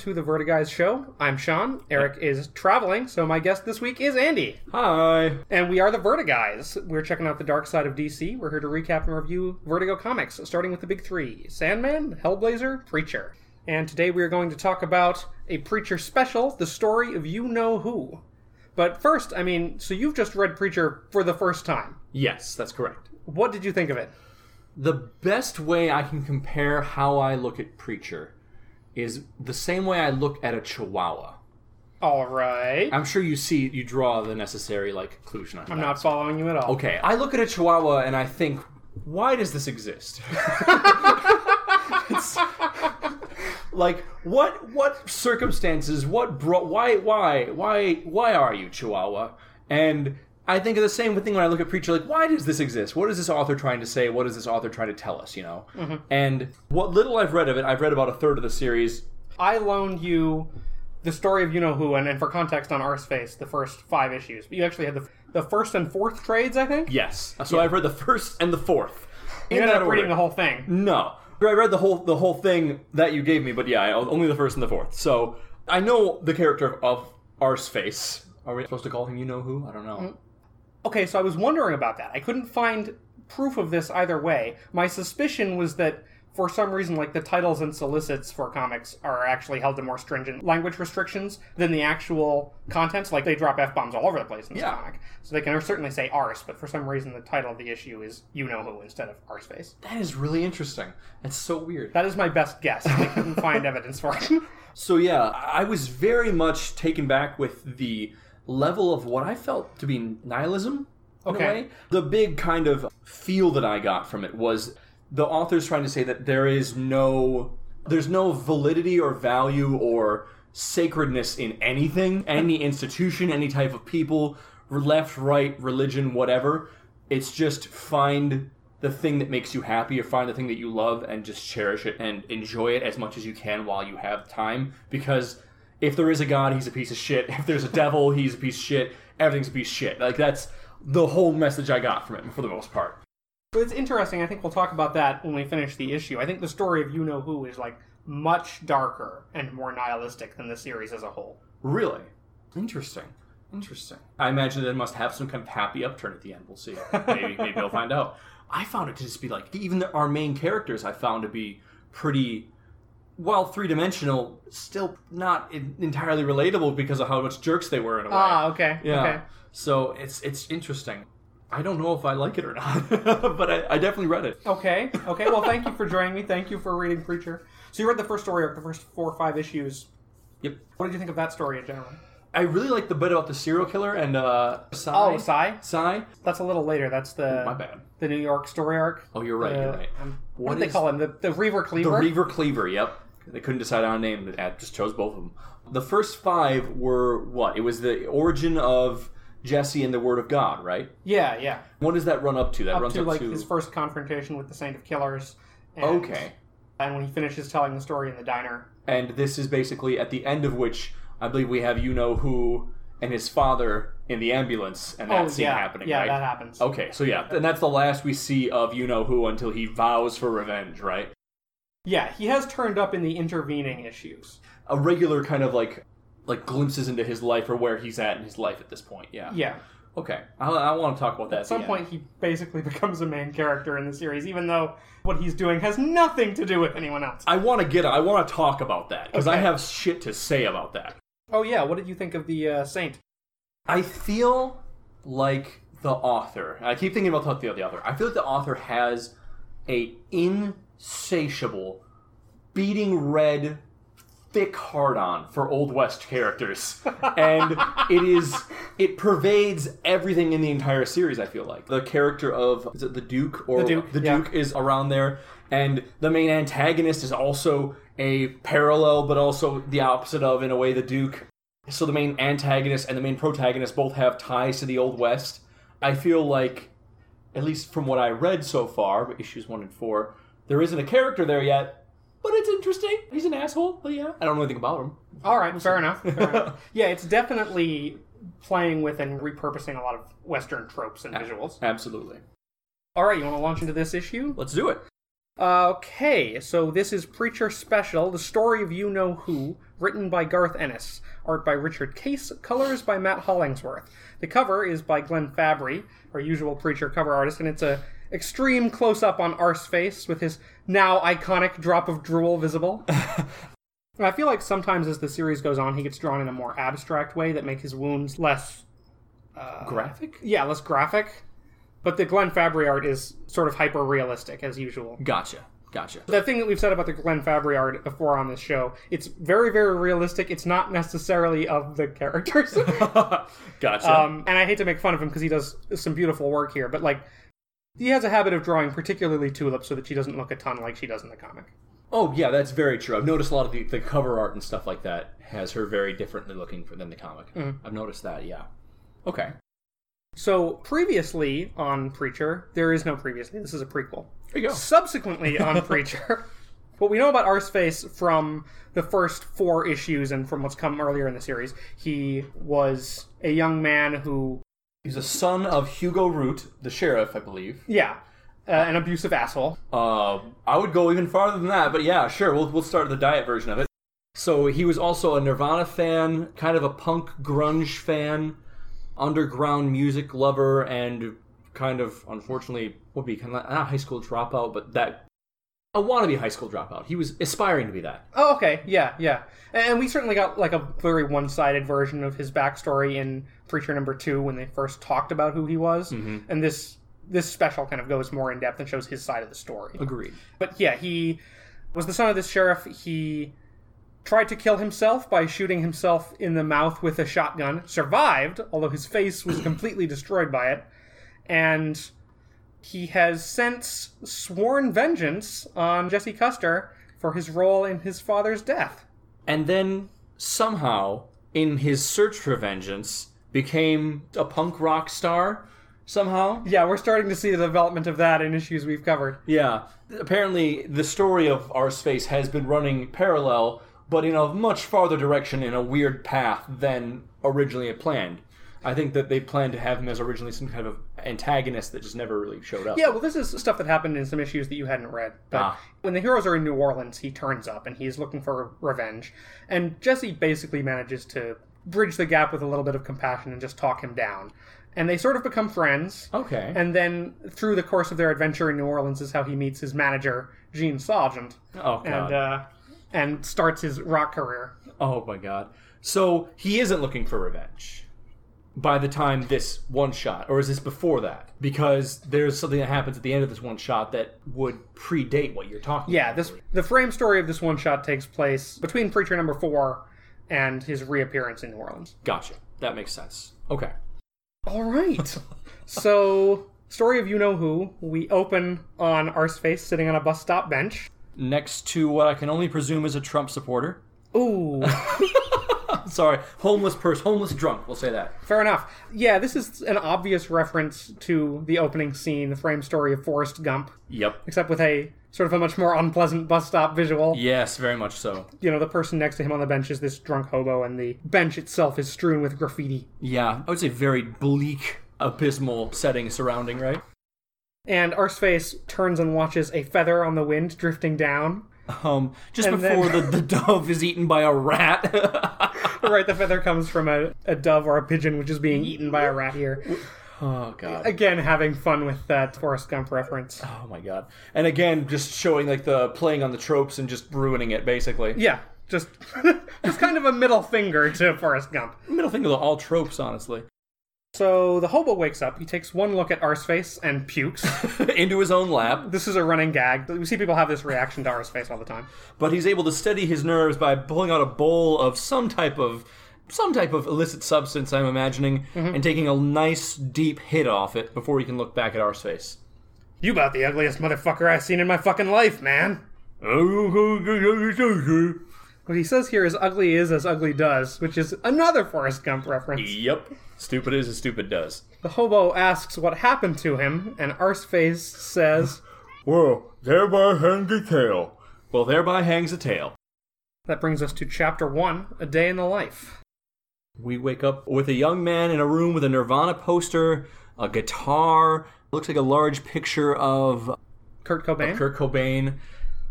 to the Vertiguys show. I'm Sean. Eric is traveling, so my guest this week is Andy. Hi. And we are the Vertiguys. We're checking out the dark side of DC. We're here to recap and review Vertigo comics, starting with the big three Sandman, Hellblazer, Preacher. And today we are going to talk about a Preacher special, the story of You Know Who. But first, I mean, so you've just read Preacher for the first time. Yes, that's correct. What did you think of it? The best way I can compare how I look at Preacher is the same way I look at a chihuahua. All right. I'm sure you see you draw the necessary like conclusion on I'm that. not following you at all. Okay, I look at a chihuahua and I think, why does this exist? It's- like what what circumstances what bro why why why why are you chihuahua and i think of the same thing when i look at preacher like why does this exist what is this author trying to say what is this author trying to tell us you know mm-hmm. and what little i've read of it i've read about a third of the series I loaned you the story of you know who, and, and for context on Arseface, the first five issues. But you actually had the the first and fourth trades, I think. yes so i've read the first and the fourth You ended up reading the whole thing. No, I read the whole the whole thing that you gave me, but yeah, only the first and the fourth. So I know the character of, of Arseface. Are we supposed to call him? You know who? I don't know. Mm. Okay, so I was wondering about that. I couldn't find proof of this either way. My suspicion was that for some reason, like the titles and solicits for comics are actually held to more stringent language restrictions than the actual contents. Like they drop f bombs all over the place in this Yeah. comic, so they can certainly say arse, but for some reason the title of the issue is you know who instead of Arseface. That is really interesting. That's so weird. That is my best guess. I couldn't find evidence for it. So yeah, I was very much taken back with the level of what I felt to be nihilism. Okay. The big kind of feel that I got from it was the author's trying to say that there is no there's no validity or value or sacredness in anything, any institution, any type of people, left, right, religion, whatever. It's just find the thing that makes you happy or find the thing that you love and just cherish it and enjoy it as much as you can while you have time because if there is a god he's a piece of shit. If there's a devil he's a piece of shit. Everything's a piece of shit. Like that's the whole message i got from it for the most part. But it's interesting. I think we'll talk about that when we finish the issue. I think the story of You Know Who is like much darker and more nihilistic than the series as a whole. really? Interesting. Interesting. I imagine that it must have some kind of happy upturn at the end. We'll see. Maybe maybe we'll find out. I found it to just be like even the, our main characters i found to be pretty while three-dimensional still not en- entirely relatable because of how much jerks they were in a way Ah, okay. Yeah. Okay. So it's it's interesting. I don't know if I like it or not, but I, I definitely read it. Okay. Okay. Well, thank you for joining me. Thank you for reading Preacher. So you read the first story arc, the first four or five issues. Yep. What did you think of that story in general? I really like the bit about the serial killer and uh Psy. Oh, Psy. Psy. That's a little later. That's the My bad. the New York story arc. Oh, you're right. you're Uh, right. um, what What do they call him? The, the Reaver Cleaver. The. Reaver Cleaver. Yep. They couldn't decide on a name. Had- just chose both of them. The first five were what? It was the origin of Jesse and the Word of God, right? yeah, yeah. What does that run up to? That Up runs to up like to his first confrontation with the Saint of Killers. And, okay. And when he finishes telling the story in the diner. and this is basically at the end of which I believe we have you know who and his father in the ambulance and that oh scene yeah, happening, yeah, right? that happens. Okay, so yeah, and that's the last we see of you know who until he vows for revenge, right? Yeah, he has turned up in the intervening issues. A regular kind of like like glimpses into his life or where he's at in his life at this point. Yeah. Yeah. Okay, I, I want to talk about that At some point, he basically becomes a main character in the series, even though what he's doing has nothing to do with anyone else. I want to get. I want to talk about that because I have shit to say about that. Oh yeah, what did you think of the uh, Saint? I feel like the author. I keep thinking about the, the author. I feel like the author has a insatiable, beating red, thick hard on for old west characters, and it is it pervades everything in the entire series. I feel like. The character of is it the Duke? Or The Duke, the yeah. Duke is around there, and the main antagonist is also a parallel, but also the opposite of in a way the Duke. So the main antagonist and the main protagonist both have ties to the old west. I feel like at least from what i read so far issues one and four there isn't a character there yet but it's interesting he's an asshole but yeah i don't know anything about him All right, fair enough. Fair enough. Yeah, it's definitely playing with and repurposing a lot of Western tropes and visuals. absolutely All right, you want to launch into this issue? let's do it uh, Okay, so this is Preacher Special, the story of You Know Who, written by Garth Ennis, art by Richard Case, colors by Matt Hollingsworth. The cover is by Glenn Fabry, our usual Preacher cover artist, and it's a extreme close up on Arse's face with his now iconic drop of drool visible. I feel like sometimes as the series goes on, he gets drawn in a more abstract way that make his wounds less, Graphic? yeah, less graphic. But the Glenn Fabry art is sort of hyper realistic as usual. Gotcha. Gotcha. The thing that we've said about the Glenn Fabry art before on this show, it's very, very realistic. It's not necessarily of the characters. gotcha. um, and I hate to make fun of him because he does some beautiful work here, but like, he has a habit of drawing particularly Tulip so that she doesn't look a ton like she does in the comic. oh, yeah, that's very true. I've noticed a lot of the, the cover art and stuff like that has her very differently looking for, than the comic. Mm-hmm. I've noticed that, yeah. Okay. So previously on Preacher, there is no previously. This is a prequel. There you go. Subsequently on Preacher, what we know about Arseface from the first four issues and from what's come earlier in the series, he was a young man who, He's a son of Hugo Root, the sheriff, I believe. yeah, uh, an abusive asshole. Uh, I would go even farther than that, but yeah, sure. We'll we'll start the diet version of it. So he was also a Nirvana fan, kind of a punk grunge fan, underground music lover, and kind of unfortunately would be kind of not a high school dropout, but that a wannabe high school dropout. He was aspiring to be that. Oh, okay, yeah, yeah. And we certainly got like a very one-sided version of his backstory in Preacher number two when they first talked about who he was, mm-hmm. and this this special kind of goes more in depth and shows his side of the story. Agreed. But yeah, he was the son of this sheriff. He tried to kill himself by shooting himself in the mouth with a shotgun. Survived, although his face was completely destroyed by it. And he has since sworn vengeance on Jesse Custer for his role in his father's death. And then somehow, in his search for vengeance, became a punk rock star. Somehow. Yeah, we're starting to see the development of that in issues we've covered. Yeah. Apparently, the story of Arseface has been running parallel, but in a much farther direction in a weird path than originally it planned. I think that they planned to have him as originally some kind of antagonist that just never really showed up. Yeah, well, this is stuff that happened in some issues that you hadn't read. But Ah. when the heroes are in New Orleans, he turns up and he's looking for revenge. And Jesse basically manages to bridge the gap with a little bit of compassion and just talk him down. And they sort of become friends. Okay. And then through the course of their adventure in New Orleans is how he meets his manager, Gene Sargent, oh god. and uh, and starts his rock career. oh my god. So he isn't looking for revenge by the time this one shot, or is this before that? Because there's something that happens at the end of this one shot that would predate what you're talking Yeah, about. this the frame story of this one shot takes place between Preacher number four and his reappearance in New Orleans. Gotcha. That makes sense. Okay. All right. so, story of you know who. We open on Arseface sitting on a bus stop bench. Next to what I can only presume is a Trump supporter. Ooh, Sorry, homeless person, homeless drunk. We'll say that. fair enough. Yeah, this is an obvious reference to the opening scene, the frame story of Forrest Gump, Yep. except with a sort of a much more unpleasant bus stop visual. Yes, very much so. You know, the person next to him on the bench is this drunk hobo, and the bench itself is strewn with graffiti. Yeah, I would say very bleak, abysmal setting surrounding, right? And Arseface turns and watches a feather on the wind drifting down. Um, just And before then- the, the dove is eaten by a rat. right, the feather comes from a, a dove or a pigeon, which is being eaten by a rat here. Oh god. Again, having fun with that Forrest Gump reference. Oh my god. And again, just showing like the playing on the tropes and just ruining it basically. Yeah, just just kind of a middle finger to Forrest Gump. Middle finger to all tropes, honestly. So the hobo wakes up. He takes one look at Arseface and pukes. Into his own lap. this is a running gag. We see people have this reaction to Arseface all the time. but he's able to steady his nerves by pulling out a bowl of some type of some type of illicit substance i'm imagining mm-hmm. and taking a nice deep hit off it before he can look back at Arseface You about the ugliest motherfucker I've seen in my fucking life, man. What he says here is ugly is as ugly does, which is another Forrest Gump reference. yep stupid is as stupid does The hobo asks what happened to him, and Arseface says, well thereby hangs a tail well thereby hangs a tail That brings us to chapter one A Day in the Life. We wake up with a young man in a room with a nirvana poster a guitar looks like a large picture of Kurt Cobain. Kurt Cobain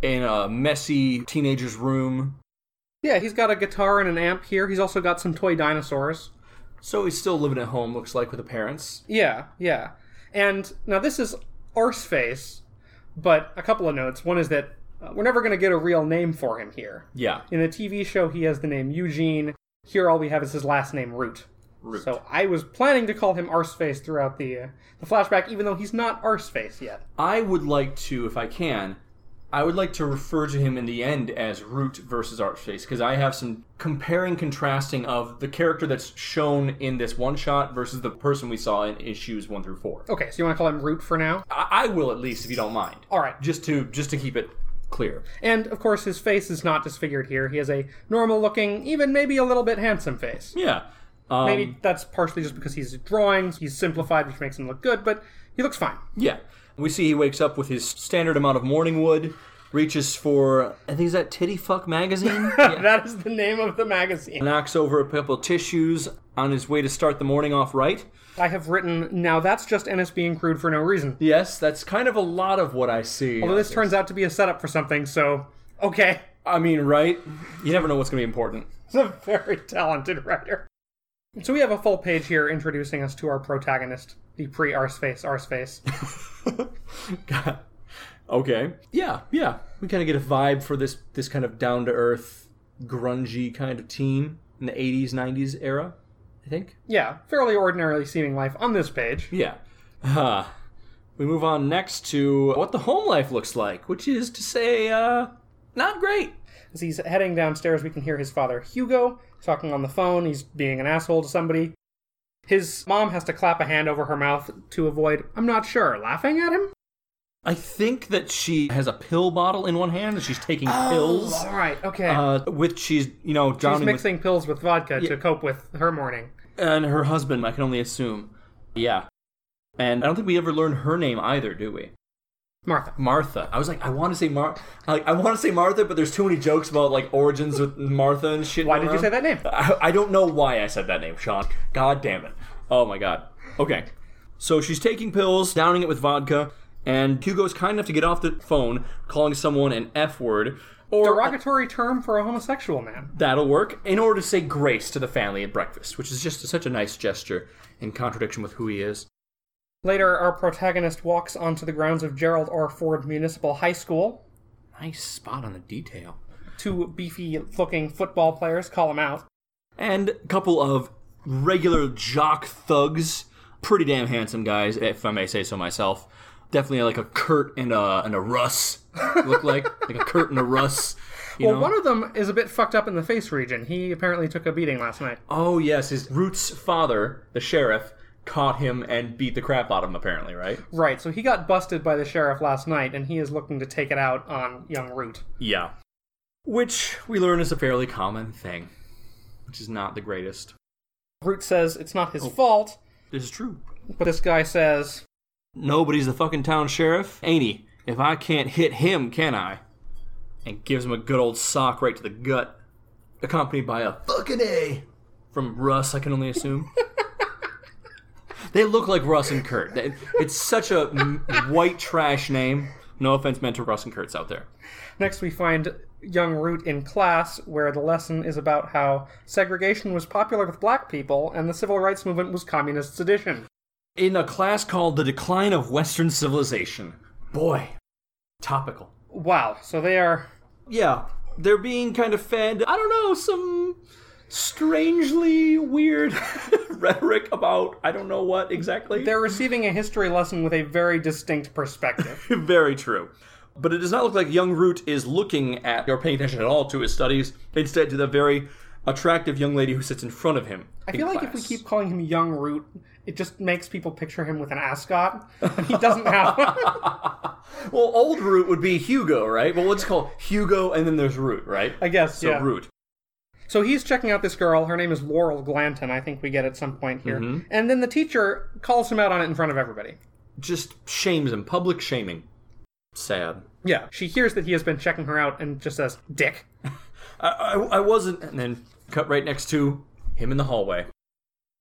in a messy teenager's room. Yeah, he's got a guitar and an amp here. He's also got some toy dinosaurs. So he's still living at home, looks like, with the parents. Yeah, yeah. And now this is Arseface, but a couple of notes. One is that uh, we're never going to get a real name for him here. Yeah. In the TV show, he has the name Eugene. Here, all we have is his last name, Root. Root. So I was planning to call him Arseface throughout the uh, the flashback, even though he's not Arseface yet. I would like to, if I can, I would like to refer to him in the end as Root versus Arseface because I have some comparing, contrasting of the character that's shown in this one shot versus the person we saw in issues one through four. Okay, so you want to call him Root for now? I, I will at least, if you don't mind, All right. just to just to keep it clear. And of course, his face is not disfigured here. He has a normal-looking, even maybe a little bit handsome face. Yeah. Um, Maybe that's partially just because he's drawing. He's simplified, which makes him look good, but he looks fine. Yeah. We see he wakes up with his standard amount of morning wood, reaches for I think is that Titty Fuck magazine. yeah. That is the name of the magazine. Knocks over a couple of tissues on his way to start the morning off right. I have written, now that's just Ennis being crude for no reason. Yes, that's kind of a lot of what I see. Although this turns out to be a setup for something, so okay. I mean, right? You never know what's going to be important. He's a very talented writer. So we have a full page here introducing us to our protagonist, the pre-Arseface Arseface. okay. Yeah, yeah. We kind of get a vibe for this this kind of down to earth, grungy kind of teen in the '80s, '90s era. I think. yeah, fairly ordinarily seeming life on this page. Yeah. Uh, we move on next to what the home life looks like, which is to say, uh, not great. As he's heading downstairs, we can hear his father, Hugo, talking on the phone. He's being an asshole to somebody. His mom has to clap a hand over her mouth to avoid, I'm not sure, laughing at him? I think that she has a pill bottle in one hand and she's taking pills. All right, okay. Uh, which she's, you know, She's drowning with mixing pills with vodka to cope with her morning. And her husband, I can only assume. Yeah. And I don't think we ever learned her name either, do we? Martha. Martha. I was like, I want to say Mar, like, I want to say Martha, but there's too many jokes about like origins with Martha and shit. Why did you say that name? I, I don't know why I said that name, Sean. God damn it. Oh my god. Okay. So she's taking pills, downing it with vodka, and Hugo's kind enough to get off the phone, calling someone an F word, or Derogatory term for a homosexual man. that'll work, in order to say grace to the family at breakfast, which is just such a nice gesture in contradiction with who he is. Later, our protagonist walks onto the grounds of Gerald R. Ford Municipal High School. Nice spot on the detail. Two beefy looking football players call him out. and a couple of regular jock thugs. Pretty damn handsome guys, if I may say so myself. Definitely like a Kurt and a and a Russ look like like a Kurt and a Russ. You Well, know? one of them is a bit fucked up in the face region. He apparently took a beating last night. oh yes, his Root's father, the sheriff, caught him and beat the crap out of him. Apparently, right? Right, so he got busted by the sheriff last night, and he is looking to take it out on young Root. Yeah. Which we learn is a fairly common thing, which is not the greatest. Root says it's not his oh. fault, This is true. but this guy says, Nobody's the fucking town sheriff, ain't he? If I can't hit him, can I? And gives him a good old sock right to the gut, accompanied by a fucking A from Russ, I can only assume. they look like Russ and Kurt. It's such a white trash name. No offense meant to Russ and Kurt's out there. Next, we find young Root in class, where the lesson is about how segregation was popular with black people and the civil rights movement was communist sedition. In a class called The Decline of Western Civilization. Boy, topical. Wow, so they are. yeah, they're being kind of fed, I don't know, some strangely weird rhetoric about I don't know what exactly. They're receiving a history lesson with a very distinct perspective. Very true. But it does not look like young Root is looking at or paying attention at all to his studies, instead to the very attractive young lady who sits in front of him. I feel like if we keep calling him Young Root, it just makes people picture him with an ascot. And he doesn't have one. Well, old Root would be Hugo, right? Well, let's call Hugo and then there's Root, right? I guess, so yeah. Root. So he's checking out this girl. Her name is Laurel Glanton, I think we get at some point here. Mm-hmm. And then the teacher calls him out on it in front of everybody. Just shames him, public shaming. Sad. Yeah. She hears that he has been checking her out and just says, Dick. I, I, I wasn't. And then cut right next to him in the hallway.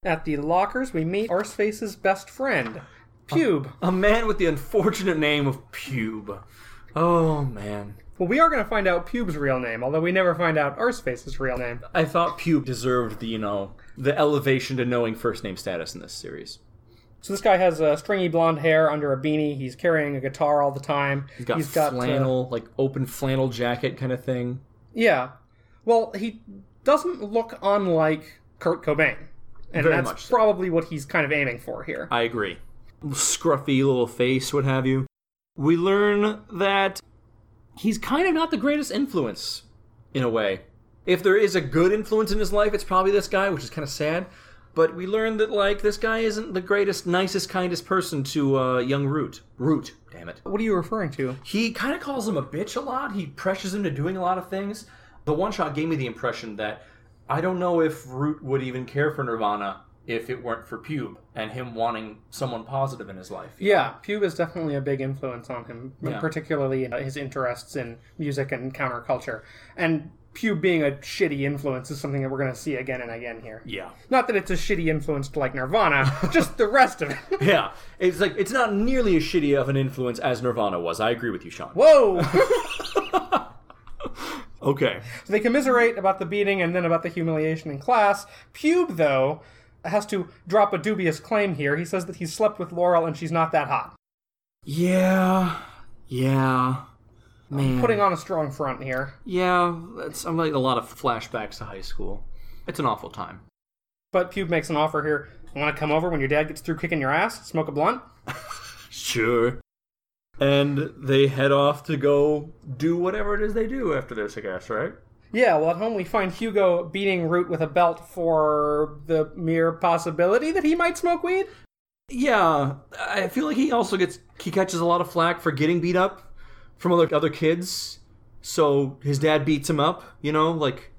At the lockers, we meet Arseface's best friend, Pube. A man with the unfortunate name of Pube. Oh man. Well, we are going to find out Pube's real name, although we never find out Arseface's real name. I thought Pube deserved the, you know, the elevation to knowing first name status in this series. So this guy has uh, stringy blonde hair under a beanie. He's carrying a guitar all the time. He's got, uh, flannel, like open flannel jacket kind of thing. yeah. Well, he doesn't look unlike Kurt Cobain. And Very that's so. probably what he's kind of aiming for here. I agree. Scruffy little face, what have you. We learn that he's kind of not the greatest influence, in a way. If there is a good influence in his life, it's probably this guy, which is kind of sad. But we learn that, like, this guy isn't the greatest, nicest, kindest person to uh, young Root. Root, damn it. What are you referring to? He kind of calls him a bitch a lot. He pressures him to doing a lot of things. The one shot gave me the impression that I don't know if Root would even care for Nirvana if it weren't for Pube and him wanting someone positive in his life. Yeah, Pube is definitely a big influence on him, Yeah. particularly uh, his interests in music and counterculture. And Pube being a shitty influence is something that we're going to see again and again here. Yeah. Not that it's a shitty influence to like Nirvana, just the rest of it. Yeah. It's like it's not nearly as shitty of an influence as Nirvana was. I agree with you, Sean. Whoa! Okay. So they commiserate about the beating and then about the humiliation in class. Pube, though, has to drop a dubious claim here. He says that he's slept with Laurel and she's not that hot. Yeah. Yeah. Man. Putting on a strong front here. yeah, that's I'm like a lot of flashbacks to high school. It's an awful time. But Pube makes an offer here. Want to come over when your dad gets through kicking your ass? Smoke a blunt? Sure. And they head off to go do whatever it is they do after this, I guess, right? Yeah, well, at home we find Hugo beating Root with a belt for the mere possibility that he might smoke weed. Yeah, I feel like he also gets he catches a lot of flack for getting beat up from other other kids. So his dad beats him up, you know, like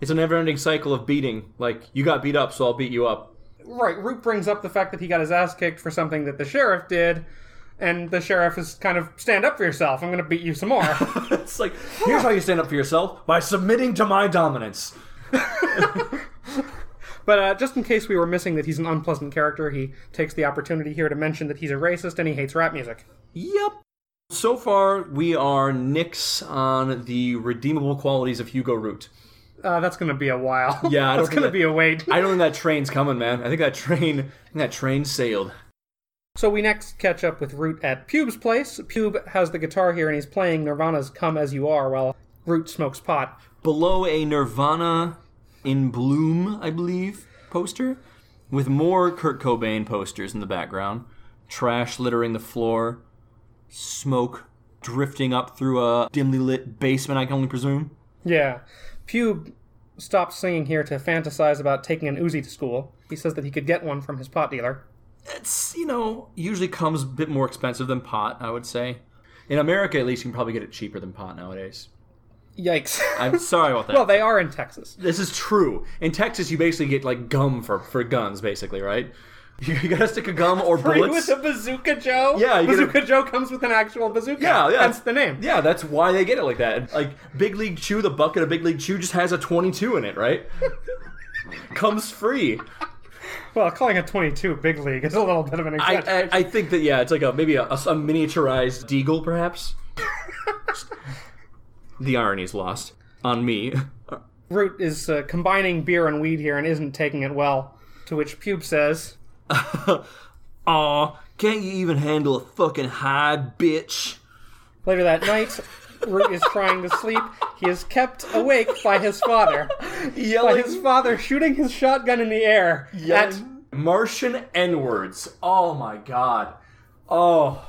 it's a never-ending cycle of beating. Like you got beat up, so I'll beat you up. Right, Root brings up the fact that he got his ass kicked for something that the sheriff did, and the sheriff is kind of stand up for yourself. I'm going to beat you some more. it's like here's how you stand up for yourself by submitting to my dominance. but uh, just in case we were missing that he's an unpleasant character, he takes the opportunity here to mention that he's a racist and he hates rap music. Yep. So far, we are nicks on the redeemable qualities of Hugo Root. Uh, that's going to be a while. Yeah, I don't that's going to be a wait. I don't think that train's coming, man. I think that train, I think that train sailed. So we next catch up with Root at Pube's place. Pube has the guitar here and he's playing Nirvana's "Come as You Are" while Root smokes pot. Below a Nirvana in Bloom, I believe, poster, with more Kurt Cobain posters in the background, trash littering the floor, smoke drifting up through a dimly lit basement, I can only presume. Yeah. Pube stops singing here to fantasize about taking an Uzi to school. He says that he could get one from his pot dealer. It's, you know, usually comes a bit more expensive than pot, I would say. In America, at least, you can probably get it cheaper than pot nowadays. Yikes. I'm sorry about that. well, they are in Texas. this is true. In Texas, you basically get like gum for, for guns, basically, right? You, gotta stick a gum or Free bullets. with a Bazooka Joe? Yeah, get a- Bazooka Joe comes with an actual bazooka. Yeah, yeah. That's the name. Yeah, that's why they get it like that. Like Big League Chew, the bucket of Big League Chew just has a 22 in it, right? Comes free. Well, calling it 22 big league is a little bit of an I, exaggeration. I I think that yeah, it's like a maybe a, a, miniaturized deagle, perhaps. the irony's lost on me. Root is uh, combining beer and weed here and isn't taking it well. To which Pube says, Aw, can't you even handle a fucking high, bitch? Later that night, is trying to sleep. He is kept awake by his father. By his father shooting his shotgun in the air at Martian N words. Oh my god. Oh.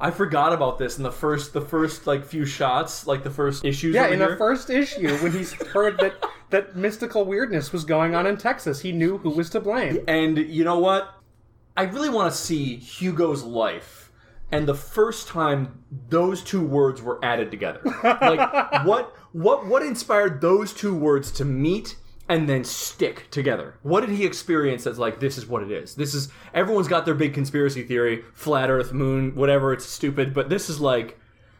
I forgot about this in the first, the first like few shots, like the first issues. Yeah, in here. the first issue, when he's heard that that mystical weirdness was going on in Texas, he knew who was to blame. And you know what? I really want to see Hugo's life. And the first time those two words were added together. Like what what what inspired those two words to meet and then stick together? What did he experience that's like this is what it is? This is everyone's got their big conspiracy theory, flat earth, moon, whatever, it's stupid, but this is like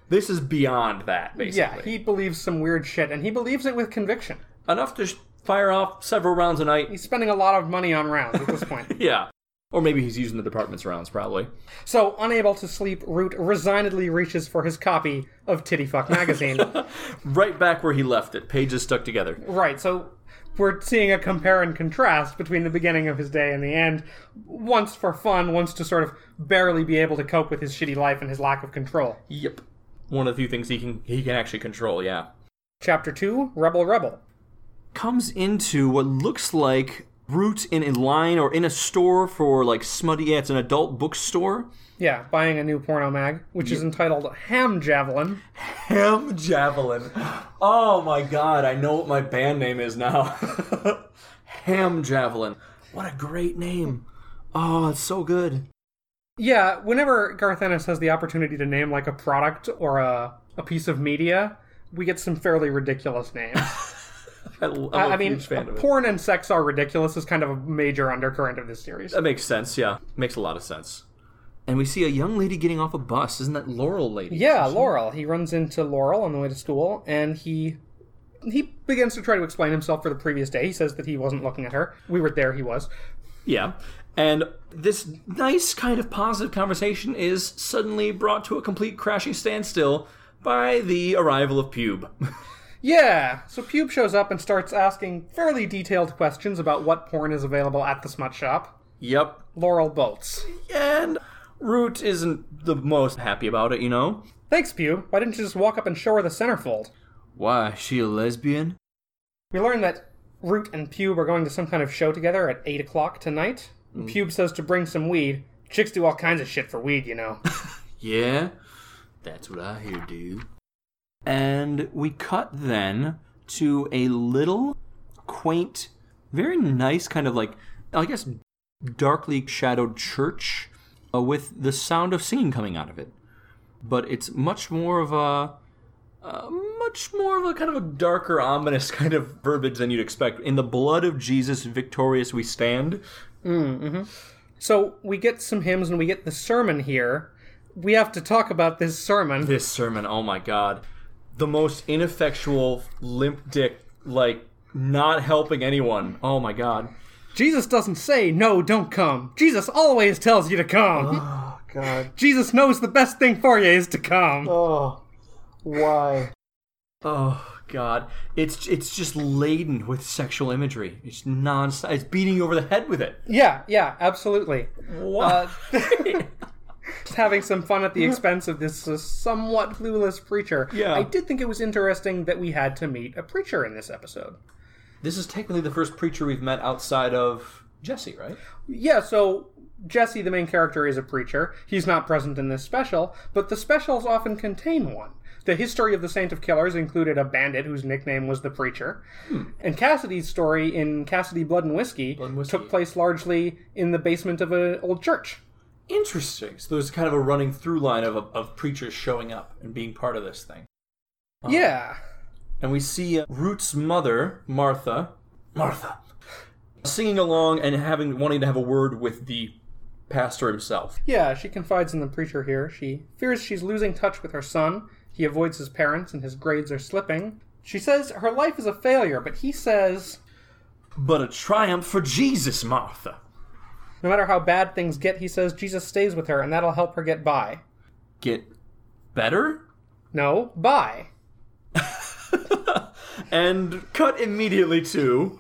this is beyond that basically. Yeah, he believes some weird shit, and he believes it with conviction. Enough to sh- fire off several rounds a night. He's spending a lot of money on rounds at this point. Yeah. Or maybe he's using the department's rounds, probably. So, unable to sleep, Root resignedly reaches for his copy of Titty Fuck magazine. Right back where he left it, pages stuck together. right, so we're seeing a compare and contrast between the beginning of his day and the end. Once for fun, once to sort of barely be able to cope with his shitty life and his lack of control. Yep. One of the few things he can he can actually control, yeah. Chapter 2 Rebel Rebel. Comes into what looks like Root in a line or in a store for like smutty yeah, it's an adult bookstore. Yeah, buying a new porno mag, which is entitled Ham Javelin. Ham Javelin. Oh my god, I know what my band name is now. Ham Javelin. What a great name. Oh, it's so good. Yeah, whenever Garth Ennis has the opportunity to name like a product or a, a piece of media, we get some fairly ridiculous names. I, I'm a I mean, huge fan of it. porn and sex are ridiculous is kind of a major undercurrent of this series. That makes sense, yeah. Makes a lot of sense. And we see a young lady getting off a bus. Isn't that Laurel lady? Yeah, Laurel. He runs into Laurel on the way to school, and he he begins to try to explain himself for the previous day. He says that he wasn't looking at her. We were there. He was. Yeah. And this nice kind of positive conversation is suddenly brought to a complete crashing standstill by the arrival of Pube. Yeah. So Pube shows up and starts asking fairly detailed questions about what porn is available at the smut shop. yep. Laurel bolts. And Root isn't the most happy about it, you know? Thanks, Pube. Why didn't you just walk up and show her the centerfold? Why, she a lesbian? We learn that Root and Pube are going to some kind of show together at 8 o'clock tonight. Mm. Pube says to bring some weed. Chicks do all kinds of shit for weed, you know. Yeah, that's what I hear, dude. And we cut then to a little quaint, very nice kind of like, I guess, darkly shadowed church uh, with the sound of singing coming out of it. But it's much more of a. Uh, much more of a kind of a darker, ominous kind of verbiage than you'd expect. In the blood of Jesus, victorious we stand. Mm-hmm. So we get some hymns and we get the sermon here. We have to talk about this sermon. This sermon, oh my god. The most ineffectual, limp dick, like, not helping anyone. Oh my god. Jesus doesn't say, no, don't come. Jesus always tells you to come. Oh god. Jesus knows the best thing for you is to come. Oh. Why? Oh god. It's it's just laden with sexual imagery. It's non it's beating you over the head with it. Yeah, yeah, absolutely. What? Uh, Just having some fun at the expense of this uh, somewhat clueless preacher. Yeah. I did think it was interesting that we had to meet a preacher in this episode. this is technically the first preacher we've met outside of Jesse, right? Yeah, so Jesse, the main character, is a preacher. He's not present in this special, but the specials often contain one. The history of the Saint of Killers included a bandit whose nickname was the Preacher. And Cassidy's story in Cassidy Blood and Whiskey, and Whiskey. took place largely in the basement of an old church. Interesting. So there's kind of a running through line of, of preachers showing up and being part of this thing. Yeah. and we see uh, Root's mother, Martha, Martha, singing along and having wanting to have a word with the pastor himself. Yeah, she confides in the preacher here. She fears she's losing touch with her son. He avoids his parents and his grades are slipping. She says her life is a failure, but he says But a triumph for Jesus, Martha. No matter how bad things get, he says Jesus stays with her and that'll help her get by. Get better? No, by. And cut immediately to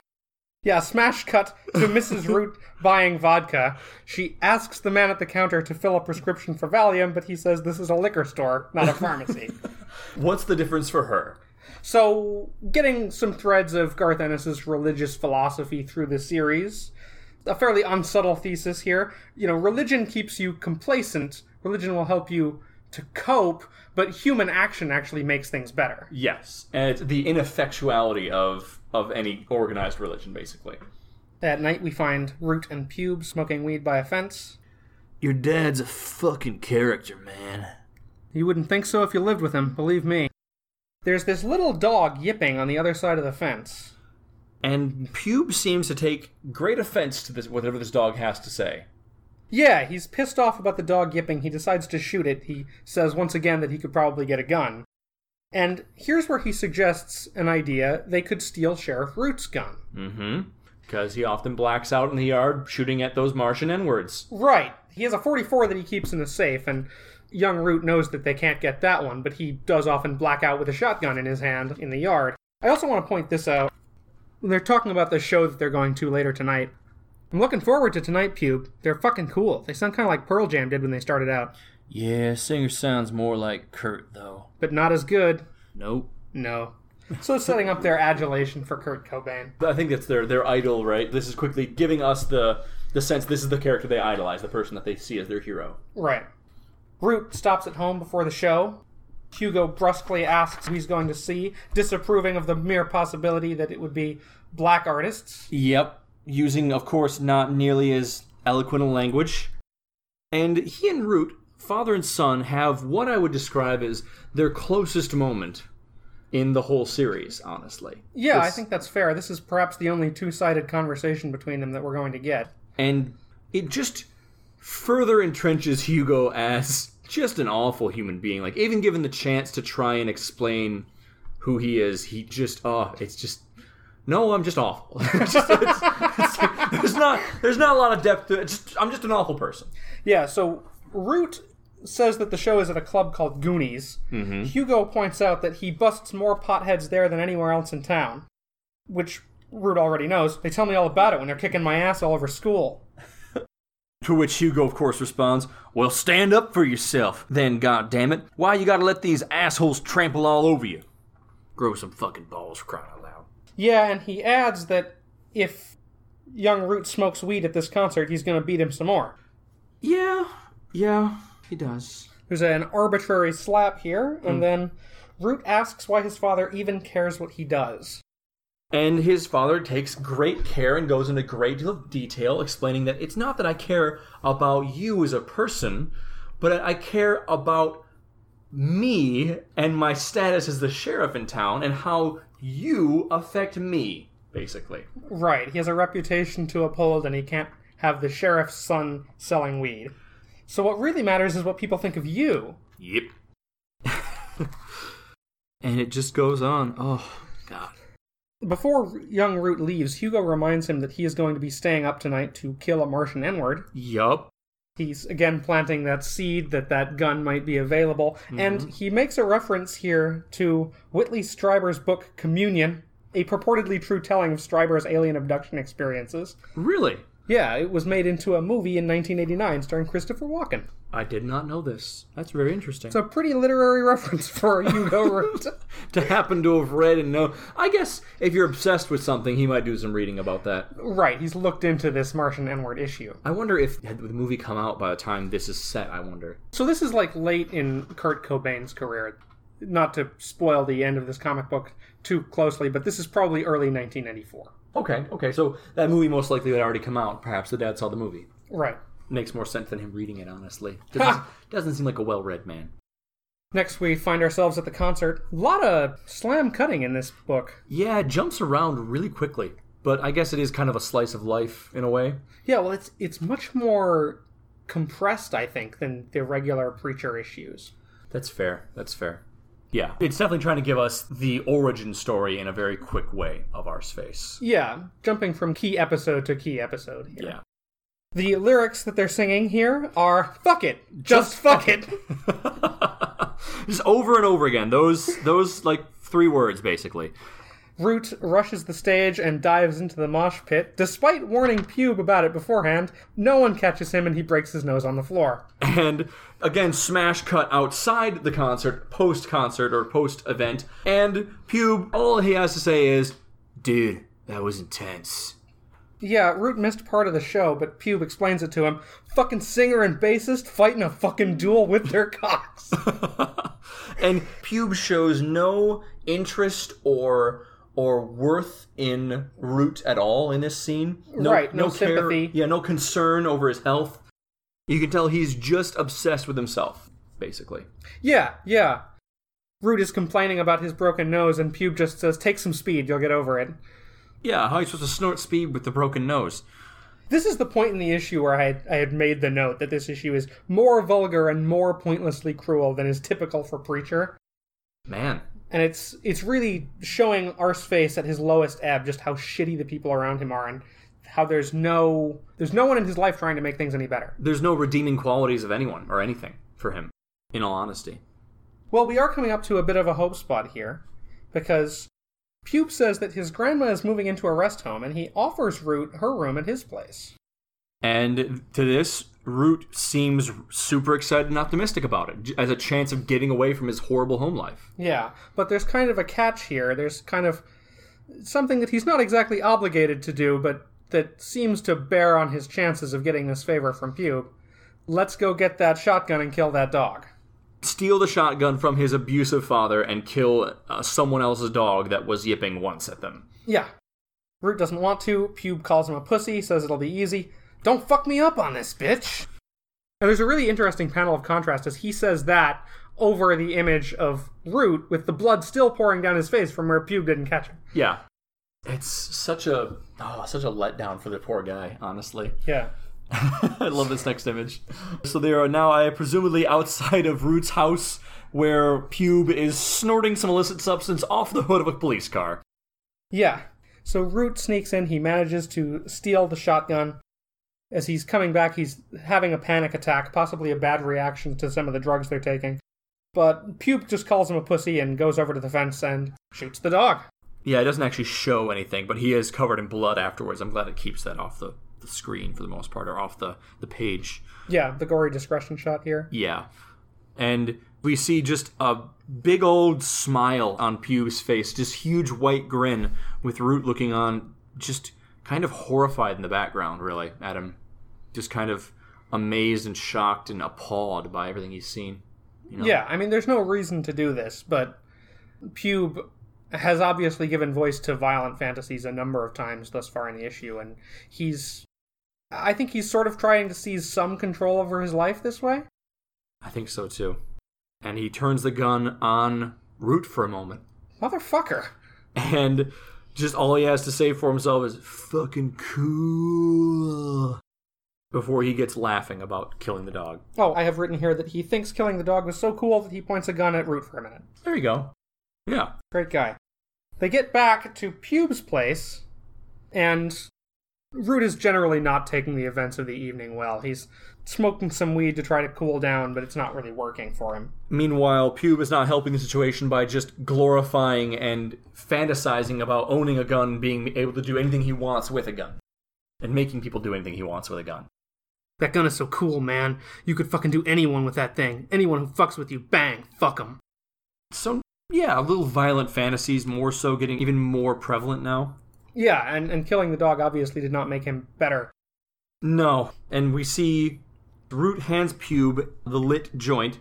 Yeah, smash cut to Mrs. Root buying vodka. She asks the man at the counter to fill a prescription for Valium, but he says this is a liquor store, not a pharmacy. what's the difference for her? So, getting some threads of Garth Ennis's religious philosophy through the series, a fairly unsubtle thesis here. You know, religion keeps you complacent. Religion will help you to cope, but human action actually makes things better. Yes, and it's the ineffectuality of of any organized religion, basically. At night, we find Root and Pube smoking weed by a fence. Your dad's a fucking character, man. You wouldn't think so if you lived with him, believe me. There's this little dog yipping on the other side of the fence. And Pube seems to take great offense to this whatever this dog has to say. Yeah, he's pissed off about the dog yipping. He decides to shoot it. He says once again that he could probably get a gun. And here's where he suggests an idea they could steal Sheriff Root's gun. Mm-hmm. Because he often blacks out in the yard shooting at those Martian N words. Right. He has a 44 that he keeps in the safe, and young Root knows that they can't get that one, but he does often black out with a shotgun in his hand in the yard. I also want to point this out. They're talking about the show that they're going to later tonight. I'm looking forward to tonight, Pube. They're fucking cool. They sound kind of like Pearl Jam did when they started out, Yeah, singer sounds more like Kurt, though. but not as good. Nope. No. So setting up their adulation for Kurt Cobain. I think that's their their idol, right? This is quickly giving us the the sense this is the character they idolize, the person that they see as their hero. Right. Root stops at home before the show. Hugo brusquely asks who he's going to see, disapproving of the mere possibility that it would be black artists. Yep. Using, of course, not nearly as eloquent a language. And he and Root, father and son, have what I would describe as their closest moment in the whole series, honestly. Yeah, I think that's fair. This is perhaps the only two sided conversation between them that we're going to get. And it just further entrenches Hugo as just an awful human being. Like, even given the chance to try and explain who he is, he just, oh, it's just. No, I'm just awful. It's just- it's- it's like, there's not, there's not a lot of depth to it. Just, I'm just an awful person. Yeah, so Root says that the show is at a club called Goonies. Mm-hmm. Hugo points out that he busts more potheads there than anywhere else in town, which Root already knows. They tell me all about it when they're kicking my ass all over school. To which Hugo, of course, responds, Well, stand up for yourself, then, goddammit. Why you gotta let these assholes trample all over you? Grow some fucking balls, for crying out loud. Yeah, and he adds that if young Root smokes weed at this concert, he's to beat him some more. Yeah, yeah, he does. There's an arbitrary slap here, and hmm. then Root asks why his father even cares what he does. And his father takes great care and goes into great deal of detail explaining that it's not that I care about you as a person, but I care about me and my status as the sheriff in town and how you affect me, basically. Right, he has a reputation to uphold, and he can't have the sheriff's son selling weed. So what really matters is what people think of you. Yep. and it just goes on. Oh, God. Before young Root leaves, Hugo reminds him that he is going to be staying up tonight to kill a Martian N-word. Yup. He's again planting that seed that that gun might be available, and mm-hmm. he makes a reference here to Whitley Strieber's book Communion, a purportedly true telling of Strieber's alien abduction experiences. Really? Yeah, it was made into a movie in 1989 starring Christopher Walken. I did not know this. That's very interesting. It's a pretty literary reference for Hugo Root. to happen to have read and know. I guess if you're obsessed with something, he might do some reading about that. right, he's looked into this Martian N-word issue. I wonder if had the movie come out by the time this is set. I wonder. So this is like late in Kurt Cobain's career. Not to spoil the end of this comic book too closely, but this is probably early 1994. Okay, okay. So that movie most likely had already come out. Perhaps the dad saw the movie. Right. Makes more sense than him reading it. Honestly, doesn't, doesn't seem like a well-read man. Next, we find ourselves at the concert. A lot of slam cutting in this book. Yeah, it jumps around really quickly, but I guess it is kind of a slice of life in a way. Yeah, well, it's it's much more compressed, I think, than the regular preacher issues. That's fair. That's fair. Yeah, it's definitely trying to give us the origin story in a very quick way of Arseface. Yeah, jumping from key episode to key episode here. Yeah. The lyrics that they're singing here are "fuck it, just, fuck it." Just over and over again. Those those like three words basically. Root rushes the stage and dives into the mosh pit. Despite warning Pube about it beforehand, no one catches him and he breaks his nose on the floor. And again, smash cut outside the concert, post concert or post event. And Pube, all he has to say is, "Dude, that was intense." Yeah, Root missed part of the show, but Pube explains it to him. Fucking singer and bassist fighting a fucking duel with their cocks. and Pube shows no interest or or worth in Root at all in this scene. No, Right, no care- sympathy. Yeah, no concern over his health. You can tell he's just obsessed with himself, basically. yeah, yeah. Root is complaining about his broken nose, and Pube just says, Take some speed, you'll get over it. Yeah, how are you supposed to snort speed with the broken nose? This is the point in the issue where I had, I had made the note that this issue is more vulgar and more pointlessly cruel than is typical for Preacher. Man, and it's it's really showing Arseface at his lowest ebb just how shitty the people around him are and how there's no there's no one in his life trying to make things any better. There's no redeeming qualities of anyone or anything for him, in all honesty. Well, we are coming up to a bit of a hope spot here because Pube says that his grandma is moving into a rest home and he offers Root her room at his place. And to this, Root seems super excited and optimistic about it as a chance of getting away from his horrible home life. Yeah, but there's kind of a catch here. There's kind of something that he's not exactly obligated to do, but that seems to bear on his chances of getting this favor from Pube. Let's go get that shotgun and kill that dog. Steal the shotgun from his abusive father and kill uh, someone else's dog that was yipping once at them. Yeah. Root doesn't want to. Pube calls him a pussy, says it'll be easy. Don't fuck me up on this, bitch! And there's a really interesting panel of contrast as he says that over the image of Root with the blood still pouring down his face from where Pube didn't catch him. Yeah. It's such a oh, such a letdown for the poor guy, honestly. Yeah. I love this next image. So they are now, I presumably, outside of Root's house, where Pube is snorting some illicit substance off the hood of a police car. Yeah. So Root sneaks in. He manages to steal the shotgun. As he's coming back, he's having a panic attack, possibly a bad reaction to some of the drugs they're taking. But Pube just calls him a pussy and goes over to the fence and shoots the dog. Yeah, it doesn't actually show anything, but he is covered in blood afterwards. I'm glad it keeps that off the, the screen for the most part, or off the, the page. Yeah, the gory discretion shot here. Yeah. And we see just a big old smile on Pube's face, just huge white grin, with Root looking on, just kind of horrified in the background, really, at him. Just kind of amazed and shocked and appalled by everything he's seen. You know? Yeah, I mean, there's no reason to do this, but Pube has obviously given voice to violent fantasies a number of times thus far in the issue, and he's. I think he's sort of trying to seize some control over his life this way. I think so too. And he turns the gun on Root for a moment. Motherfucker. And just all he has to say for himself is fucking cool before he gets laughing about killing the dog. Oh, I have written here that he thinks killing the dog was so cool that he points a gun at Root for a minute. There you go. Yeah. Great guy. They get back to Pube's place, and Root is generally not taking the events of the evening well. He's smoking some weed to try to cool down, but it's not really working for him. Meanwhile, Pube is not helping the situation by just glorifying and fantasizing about owning a gun, being able to do anything he wants with a gun, and making people do anything he wants with a gun. That gun is so cool, man. You could fucking do anyone with that thing. Anyone who fucks with you, bang, fuck them. So, yeah, a little violent fantasies more so getting even more prevalent now. Yeah, and, and killing the dog obviously did not make him better. No. And we see Root hands Pube the lit joint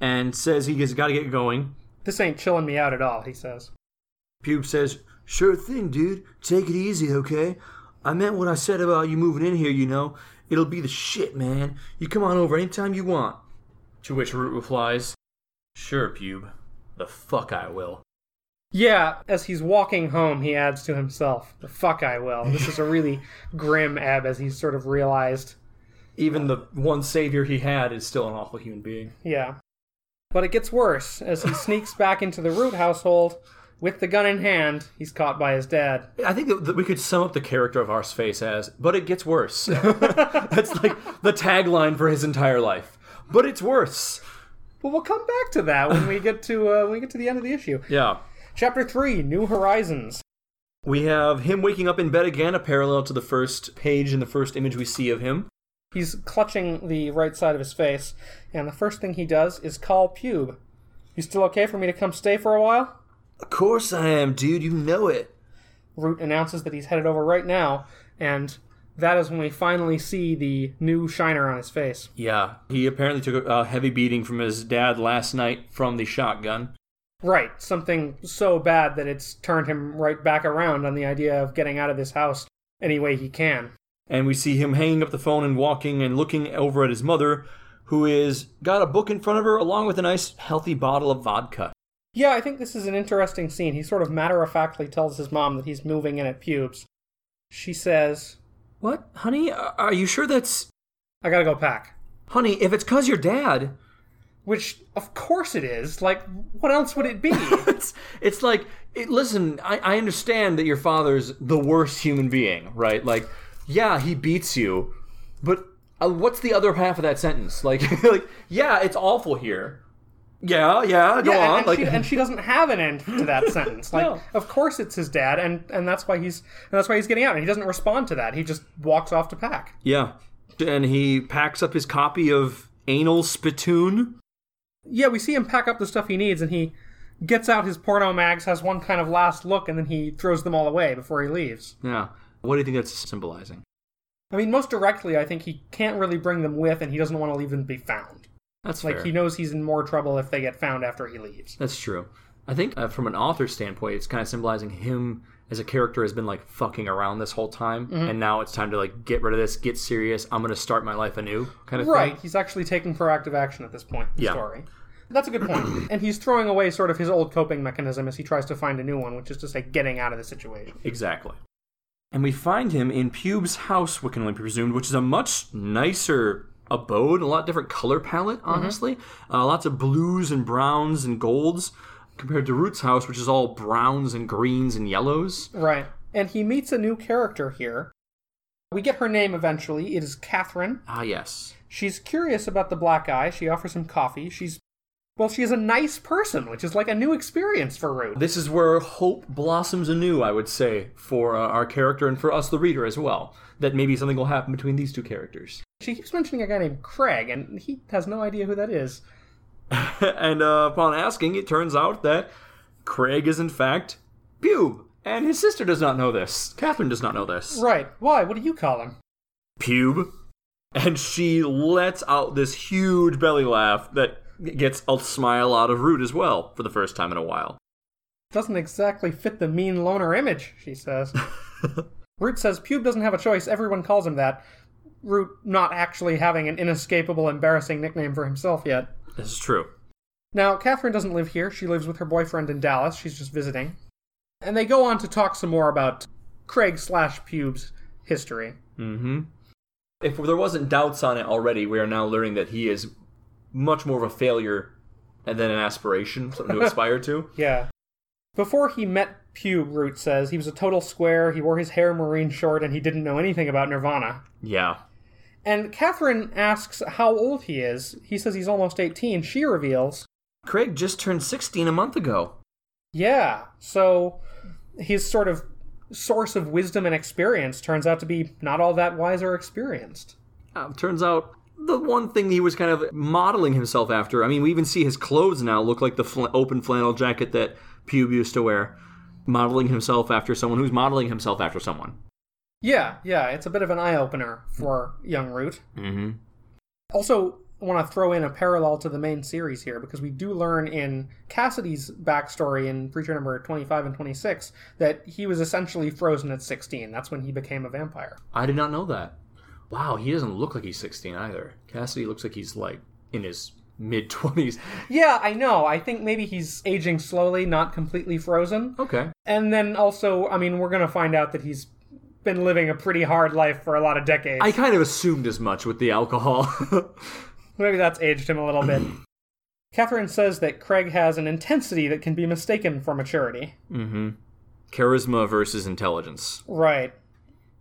and says he has got to get going. This ain't chilling me out at all, he says. Pube says, Sure thing, dude. Take it easy, okay? I meant what I said about you moving in here, you know. It'll be the shit, man. You come on over anytime you want. To which Root replies, Sure, Pube. The fuck I will. Yeah, as he's walking home, he adds to himself, the fuck I will. This is a really grim ebb as he's sort of realized. Even the one savior he had is still an awful human being. Yeah. But it gets worse as he sneaks back into the Root household with the gun in hand. He's caught by his dad. I think that- we could sum up the character of Arseface as, but it gets worse. That's like the tagline for his entire life. But it's worse. But we'll come back to that when we get to uh, when we get to the end of the issue. Yeah. Chapter three: New Horizons. We have him waking up in bed again, a parallel to the first page and the first image we see of him. He's clutching the right side of his face, and the first thing he does is call Pube. You still okay for me to come stay for a while? Of course I am, dude. You know it. Root announces that he's headed over right now, and that is when we finally see the new shiner on his face. Yeah. He apparently took a, heavy beating from his dad last night from the shotgun. Right, something so bad that it's turned him right back around on the idea of getting out of this house any way he can. And we see him hanging up the phone and walking and looking over at his mother, who is got a book in front of her along with a nice healthy bottle of vodka. Yeah, I think this is an interesting scene. He sort of matter of factly tells his mom that he's moving in at Pubes. She says, What, honey? Are you sure that's I gotta go pack. honey? If it's cause your dad, Which, of course, it is. Like, what else would it be? it's it's like it, listen I, I understand that your father's the worst human being right like yeah he beats you but uh, what's the other half of that sentence like like yeah it's awful here yeah yeah go Yeah, and, on and like she, and she doesn't have an end to that sentence. Like, No. of course it's his dad, and and that's why he's and that's why he's getting out. And he doesn't respond to that. He just walks off to pack. yeah and he packs up his copy of anal spittoon Yeah, we see him pack up the stuff he needs, and he gets out his porno mags, has one kind of last look, and then he throws them all away before he leaves. yeah what do you think that's symbolizing I mean, most directly, I think he can't really bring them with, and he doesn't want to leave them to be found. That's Like fair. he knows he's in more trouble if they get found after he leaves. That's true. I think uh, from an author standpoint, it's kind of symbolizing him as a character has been like fucking around this whole time, Mm-hmm. and now it's time to like get rid of this, get serious. I'm gonna start my life anew, kind of Right, thing. he's actually taking proactive action at this point in the Yeah. story. That's a good point. and he's throwing away sort of his old coping mechanism as he tries to find a new one, which is to say getting out of the situation. Exactly. And we find him in Pube's house, we can only be presumed, which is a much nicer abode, a lot different color palette, honestly. Uh, lots of blues and browns and golds, compared to Root's house, which is all browns and greens and yellows. Right. And he meets a new character here. We get her name eventually. It is Catherine. Ah, yes. She's curious about the black eye. She offers him coffee. She's well, she is a nice person, which is like a new experience for Root. This is where hope blossoms anew, I would say, for uh, our character and for us, the reader, as well. That maybe something will happen between these two characters. She keeps mentioning a guy named Craig, and he has no idea who that is. and uh, upon asking, it turns out that Craig is, in fact, Pube. And his sister does not know this. Catherine does not know this. Right. Why? What do you call him? Pube. And she lets out this huge belly laugh that gets a smile out of Root as well for the first time in a while. Doesn't exactly fit the mean loner image, she says. Root says Pube doesn't have a choice. Everyone calls him that. Root not actually having an inescapable, embarrassing nickname for himself yet. This is true. Now, Catherine doesn't live here. She lives with her boyfriend in Dallas. She's just visiting. And they go on to talk some more about Craig slash Pube's history. Mm-hmm. If there wasn't doubts on it already, we are now learning that he is much more of a failure than an aspiration, something to aspire to. Yeah. Before he met Pube, Root says he was a total square, he wore his hair marine short, and he didn't know anything about Nirvana. Yeah. And Catherine asks how old he is. He says he's almost 18. She reveals, Craig just turned 16 a month ago. yeah, so his sort of source of wisdom and experience turns out to be not all that wise or experienced. Uh, turns out the one thing he was kind of modeling himself after. I mean, we even see his clothes now look like the fl- open flannel jacket that Pube used to wear, modeling himself after someone who's modeling himself after someone. Yeah, yeah, it's a bit of an eye opener for young Root. Mm-hmm. Also, want to throw in a parallel to the main series here because we do learn in Cassidy's backstory in Preacher number 25 and 26 that he was essentially frozen at 16. That's when he became a vampire. I did not know that. Wow, he doesn't look like he's 16 either. Cassidy looks like he's like in his mid 20s. Yeah, I know. I think maybe he's aging slowly, not completely frozen. Okay. And then also, I mean, we're going to find out that he's been living a pretty hard life for a lot of decades. I kind of assumed as much with the alcohol. Maybe that's aged him a little bit. Catherine says that Craig has an intensity that can be mistaken for maturity. mm-hmm. Charisma versus intelligence. Right.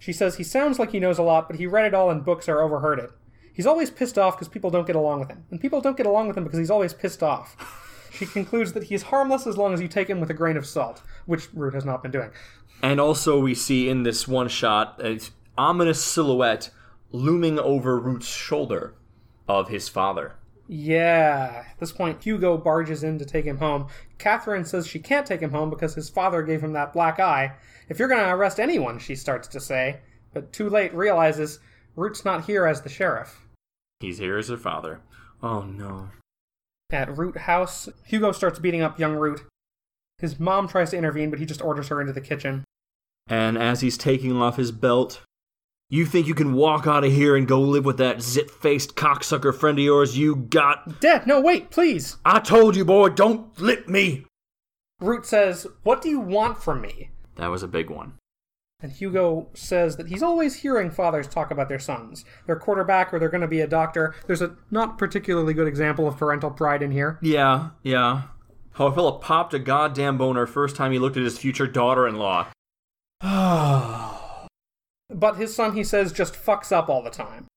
She says he sounds like he knows a lot, but he read it all in books or overheard it. He's always pissed off because people don't get along with him, and people don't get along with him because he's always pissed off. She concludes that he's harmless as long as you take him with a grain of salt, which Root has not been doing. And also, we see in this one shot an ominous silhouette looming over Root's shoulder of his father. Yeah. At this point, Hugo barges in to take him home. Catherine says she can't take him home because his father gave him that black eye. If you're going to arrest anyone, she starts to say, but too late realizes Root's not here as the sheriff. He's here as her father. Oh no. At Root House, Hugo starts beating up young Root. His mom tries to intervene, but he just orders her into the kitchen. And as he's taking off his belt, you think you can walk out of here and go live with that zit faced cocksucker friend of yours you got? Dad, no, wait, please! I told you, boy, don't lip me! Root says, What do you want from me? That was a big one. And Hugo says that he's always hearing fathers talk about their sons. They're quarterback or they're going to be a doctor. There's a not particularly good example of parental pride in here. Yeah, yeah. How a fella popped a goddamn boner first time he looked at his future daughter-in-law. But his son, he says, just fucks up all the time.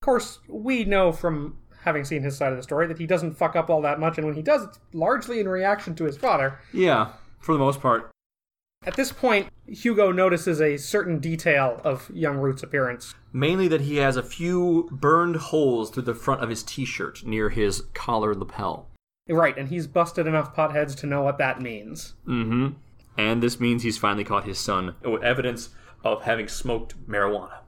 Of course, we know from having seen his side of the story that he doesn't fuck up all that much, and when he does, it's largely in reaction to his father. Yeah, for the most part. At this point, Hugo notices a certain detail of young Root's appearance. Mainly that he has a few burned holes through the front of his t-shirt near his collar lapel. Right, and he's busted enough potheads to know what that means. Mm-hmm. And this means he's finally caught his son with evidence of having smoked marijuana.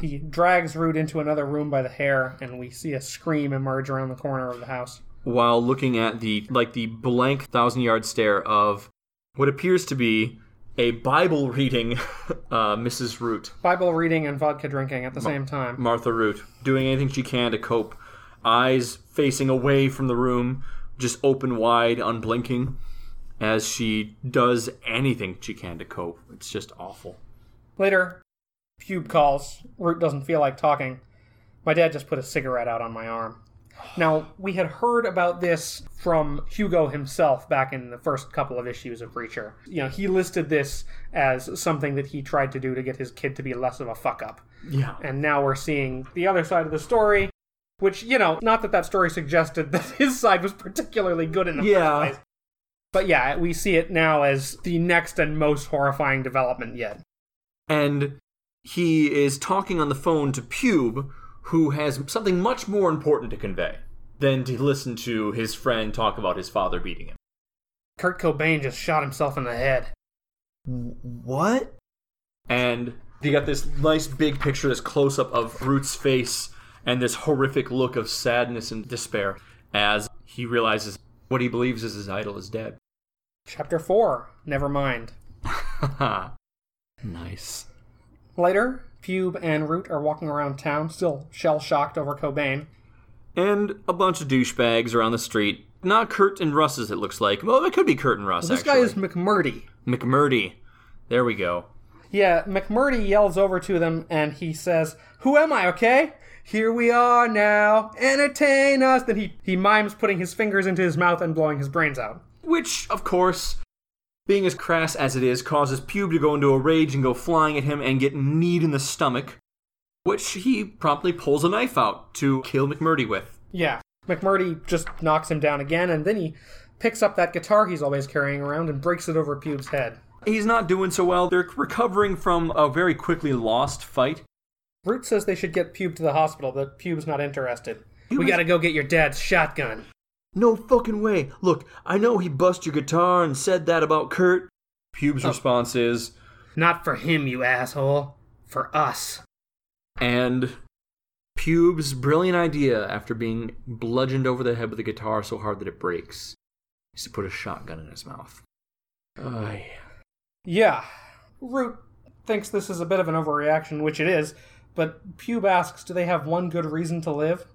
He drags Root into another room by the hair, and we see a scream emerge around the corner of the house. While looking at the like the blank thousand yard stare of what appears to be a Bible reading uh, Mrs. Root, Bible reading and vodka drinking at the same time. Martha Root, doing anything she can to cope, eyes facing away from the room, just open wide, unblinking, as she does anything she can to cope. It's just awful. Later, Pube calls. Root doesn't feel like talking. My dad just put a cigarette out on my arm. Now, we had heard about this from Hugo himself back in the first couple of issues of Preacher. You know, he listed this as something that he tried to do to get his kid to be less of a fuck up. Yeah. And now we're seeing the other side of the story, which, you know, not that that story suggested that his side was particularly good in the Yeah. first place. But yeah, we see it now as the next and most horrifying development yet. And he is talking on the phone to Pube, who has something much more important to convey than to listen to his friend talk about his father beating him. Kurt Cobain just shot himself in the head. What? And you got this nice big picture, this close up of Root's face, and this horrific look of sadness and despair as he realizes what he believes is his idol is dead. Chapter 4 Never mind. nice. Later, Pube and Root are walking around town, still shell shocked over Cobain. And a bunch of douchebags around the street. Not Kurt and Russ, as it looks like. Well, it could be Kurt and Russ, This actually. guy is McMurdy. McMurdy. There we go. Yeah, McMurdy yells over to them and he says, Who am I, okay? Here we are now, entertain us. Then he, he mimes putting his fingers into his mouth and blowing his brains out. Which, of course, being as crass as it is, causes Pube to go into a rage and go flying at him and get kneed in the stomach, which he promptly pulls a knife out to kill McMurdy with. Yeah. McMurdy just knocks him down again and then he picks up that guitar he's always carrying around and breaks it over Pube's head. He's not doing so well. They're recovering from a very quickly lost fight. Root says they should get Pube to the hospital, but Pube's not interested. we was- gotta go get your dad's shotgun. No fucking way. Look, I know he bust your guitar and said that about Kurt. Pube's oh. response is, Not for him, you asshole. For us. and Pube's brilliant idea after being bludgeoned over the head with a guitar so hard that it breaks is to put a shotgun in his mouth. Ay. Yeah. Root thinks this is a bit of an overreaction, which it is, but Pube asks, do they have one good reason to live?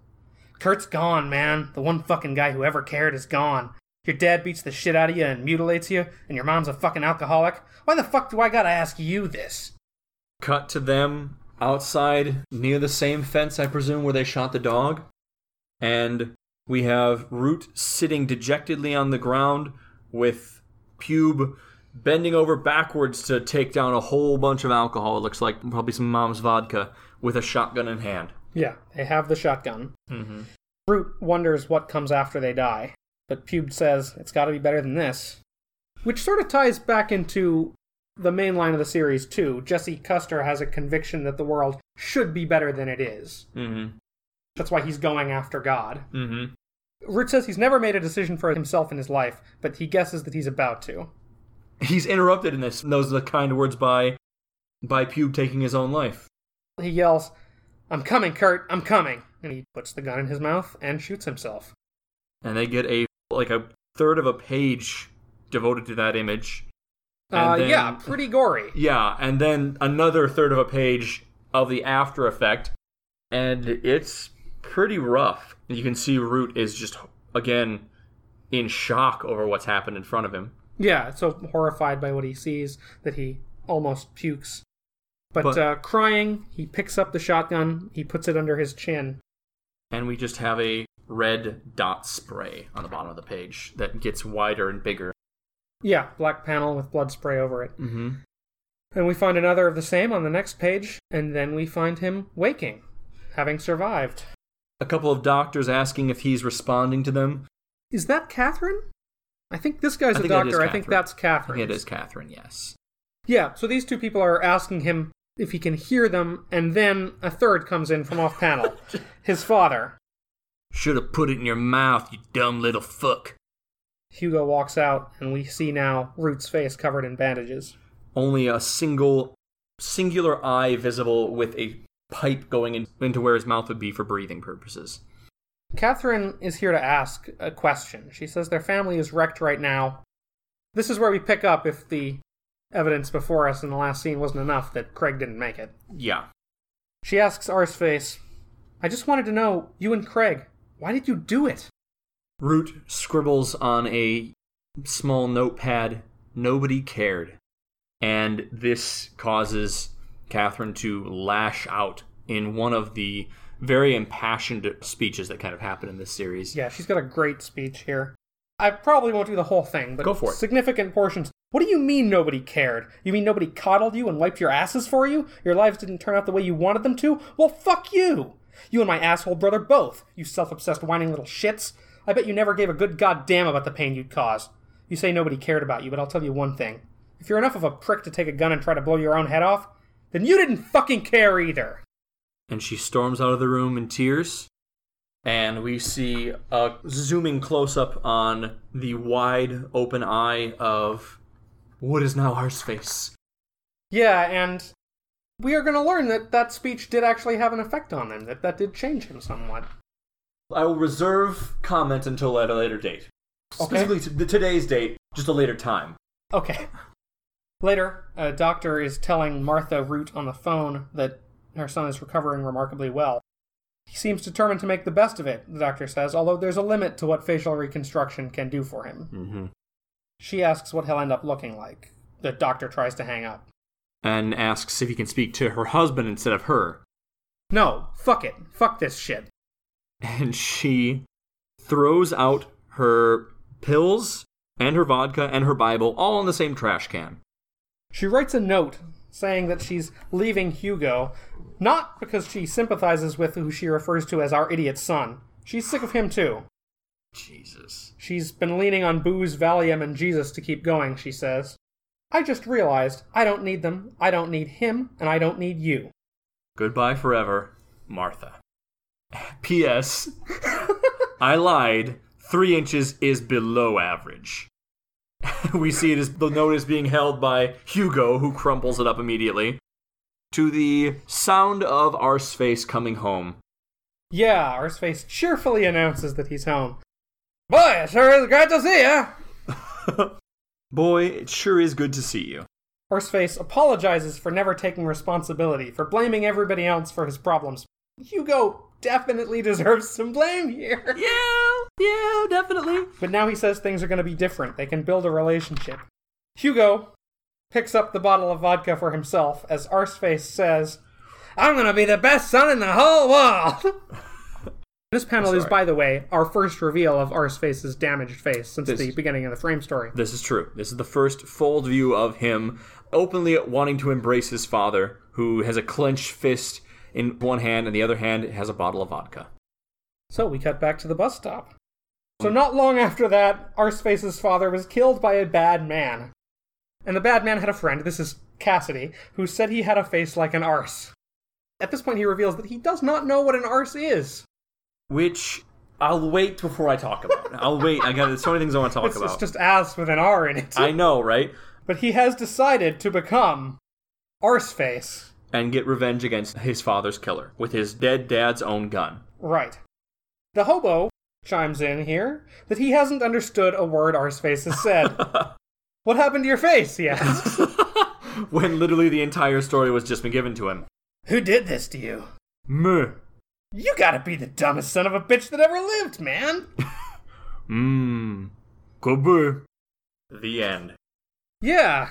Kurt's gone, man. The one fucking guy who ever cared is gone. Your dad beats the shit out of you and mutilates you, and your mom's a fucking alcoholic. Why the fuck do I gotta ask you this? Cut to them outside near the same fence, I presume, where they shot the dog. And we have Root sitting dejectedly on the ground with Pube bending over backwards to take down a whole bunch of alcohol. It looks like probably some mom's vodka with a shotgun in hand. Yeah, they have the shotgun. Mm-hmm. Root wonders what comes after they die, but Pube says it's gotta be better than this. Which sort of ties back into the main line of the series, too. Jesse Custer has a conviction that the world should be better than it is. Mm-hmm. That's why he's going after God. Mm-hmm. Root says he's never made a decision for himself in his life, but he guesses that he's about to. He's interrupted in this. And those are the kind words by by Pube taking his own life. He yells, I'm coming, Kurt, I'm coming. And he puts the gun in his mouth and shoots himself. And they get a like a third of a page devoted to that image. And Uh, then- yeah, pretty gory. Yeah, and then another third of a page of the after effect, and it's pretty rough. You can see Root is just again in shock over what's happened in front of him. Yeah, so horrified by what he sees that he almost pukes. But, But- uh, crying, he picks up the shotgun, he puts it under his chin. And we just have a red dot spray on the bottom of the page that gets wider and bigger. Yeah, black panel with blood spray over it. Mm-hmm. And we find another of the same on the next page, and then we find him waking, having survived. A couple of doctors asking if he's responding to them. Is that Catherine? I think this guy's I a think that is doctor. I think that's Catherine. it is Catherine, yes. Yeah, so these two people are asking him if he can hear them, and then a third comes in from off panel. His father. Should have put it in your mouth, you dumb little fuck. Hugo walks out, and we see now Root's face covered in bandages. Only a single, singular eye visible with a pipe going in, into where his mouth would be for breathing purposes. Catherine is here to ask a question. She says their family is wrecked right now. This is where we pick up if the evidence before us in the last scene wasn't enough that Craig didn't make it. Yeah. She asks Arseface, I just wanted to know, you and Craig, why did you do it? Root scribbles on a small notepad, nobody cared. And this causes Catherine to lash out in one of the very impassioned speeches that kind of happen in this series. Yeah, she's got a great speech here. I probably won't do the whole thing, but Go for it. significant portions. What do you mean nobody cared? You mean nobody coddled you and wiped your asses for you? Your lives didn't turn out the way you wanted them to? Well, fuck you! You and my asshole brother both, you self obsessed whining little shits. I bet you never gave a good goddamn about the pain you'd cause. You say nobody cared about you, but I'll tell you one thing. If you're enough of a prick to take a gun and try to blow your own head off, then you didn't fucking care either. and she storms out of the room in tears. And we see a zooming close up on the wide open eye of what is now Arseface. Yeah, and we are going to learn that that speech did actually have an effect on him, that that did change him somewhat. I will reserve comment until at a later date. Okay. Specifically to the, today's date, just a later time. Okay. Later, a doctor is telling Martha Root on the phone that her son is recovering remarkably well. He seems determined to make the best of it, the doctor says, although there's a limit to what facial reconstruction can do for him. Mm-hmm. She asks what he'll end up looking like. The doctor tries to hang up. And asks if he can speak to her husband instead of her. No, fuck it. Fuck this shit. And she throws out her pills and her vodka and her Bible all in the same trash can. She writes a note saying that she's leaving Hugo, not because she sympathizes with who she refers to as our idiot son. She's sick of him too. Jesus. She's been leaning on booze, Valium, and Jesus to keep going, she says. I just realized I don't need them, I don't need him, and I don't need you. Goodbye forever, Martha. P.S. I lied. Three inches is below average. we see it as the note is being held by Hugo, who crumples it up immediately. To the sound of Arseface coming home. Yeah, Arseface cheerfully announces that he's home. Boy, it sure is great to see ya! Boy, it sure is good to see you. Arseface apologizes for never taking responsibility, for blaming everybody else for his problems. Hugo definitely deserves some blame here. Yeah, yeah, definitely. But now he says things are going to be different. They can build a relationship. Hugo picks up the bottle of vodka for himself as Arseface says, I'm going to be the best son in the whole world. this panel is, by the way, our first reveal of Arseface's damaged face since This- the beginning of the frame story. This is true. This is the first full view of him openly wanting to embrace his father, who has a clenched fist in one hand and the other hand has a bottle of vodka. So we cut back to the bus stop. So mm. not long after that, Arseface's father was killed by a bad man. And the bad man had a friend, this is Cassidy, who said he had a face like an arse. At this point, he reveals that he does not know what an arse is. Which I'll wait before I talk about. I'll wait. I got there's so many things I want to talk It's, about. it's just ass with an R in it. I know, right? But he has decided to become Arseface. And get revenge against his father's killer with his dead dad's own gun. Right. The hobo chimes in here that he hasn't understood a word Arseface has said. what happened to your face? he asks. when literally the entire story was just been given to him. Who did this to you? Meh. You gotta be the dumbest son of a bitch that ever lived, man. Mmm. Good The end. Yeah.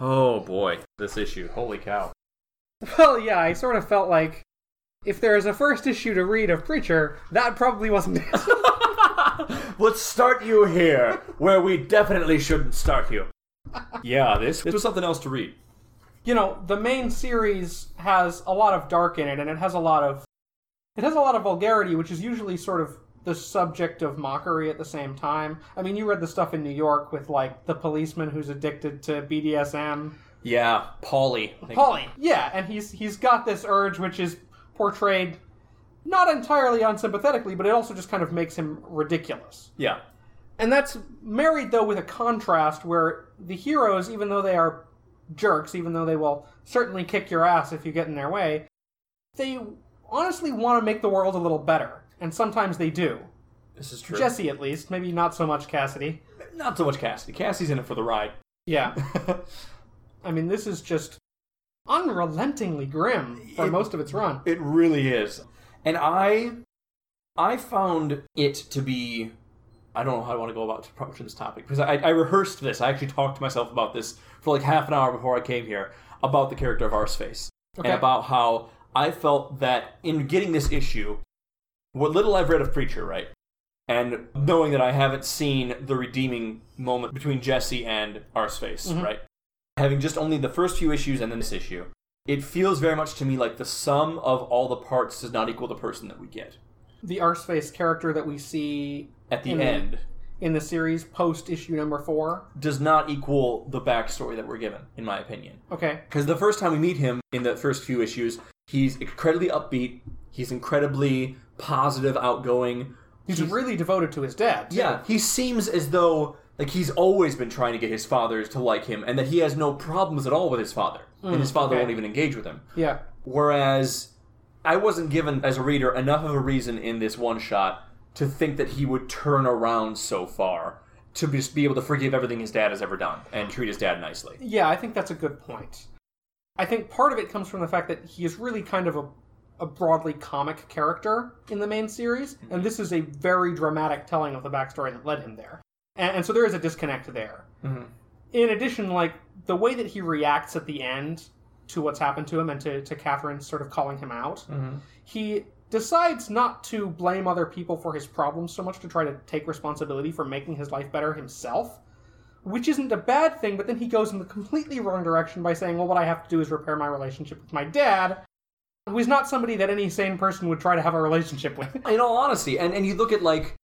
Oh boy, this issue. Holy cow. Well, yeah, I sort of felt like if there is a first issue to read of Preacher, that probably wasn't it. Let's start you here, where we definitely shouldn't start you. Yeah, this, this was something else to read. you know, the main series has a lot of dark in it, and it has a lot of it has a lot of vulgarity, which is usually sort of the subject of mockery at the same time. I mean, you read the stuff in New York with like the policeman who's addicted to BDSM. Yeah, think- Polly, yeah, and he's he's got this urge which is portrayed not entirely unsympathetically, but it also just kind of makes him ridiculous. Yeah. And that's married though with a contrast where the heroes, even though they are jerks, even though they will certainly kick your ass if you get in their way, they honestly want to make the world a little better. And sometimes they do. This is true. Jesse, at least. Maybe not so much Cassidy. Not so much Cassidy. Cassidy's in it for the ride. Yeah. I mean, this is just unrelentingly grim for It- most of its run. It really is. And I I found it to be I don't know how I want to go about approaching this topic because I, I rehearsed this. I actually talked to myself about this for like half an hour before I came here about the character of Arseface Okay. and about how I felt that in getting this issue, what little I've read of Preacher, right, and knowing that I haven't seen the redeeming moment between Jesse and Arseface, Mhm. right, having just only the first few issues and then this issue, it feels very much to me like the sum of all the parts does not equal the person that we get The Arseface character that we see at the In the- end. in the series post issue number four. Does not equal the backstory that we're given, in my opinion. Okay. Because the first time we meet him in the first few issues, he's incredibly upbeat. He's incredibly positive, outgoing. He's, really devoted to his dad. too. Yeah, he seems as though like he's always been trying to get his father to like him, and that he has no problems at all with his father, and mm, his father okay. won't even engage with him. Yeah. Whereas I wasn't given as a reader enough of a reason in this one shot to think that he would turn around so far to just be able to forgive everything his dad has ever done and treat his dad nicely. Yeah, I think that's a good point. I think part of it comes from the fact that he is really kind of a, a broadly comic character in the main series, and this is a very dramatic telling of the backstory that led him there. And, and so there is a disconnect there. Mhm. In addition, like, the way that he reacts at the end to what's happened to him and to, to Catherine sort of calling him out, he decides not to blame other people for his problems so much to try to take responsibility for making his life better himself which isn't a bad thing, but then he goes in the completely wrong direction by saying, well, what I have to do is repair my relationship with my dad, who is not somebody that any sane person would try to have a relationship with. In all honesty, and, and you look at like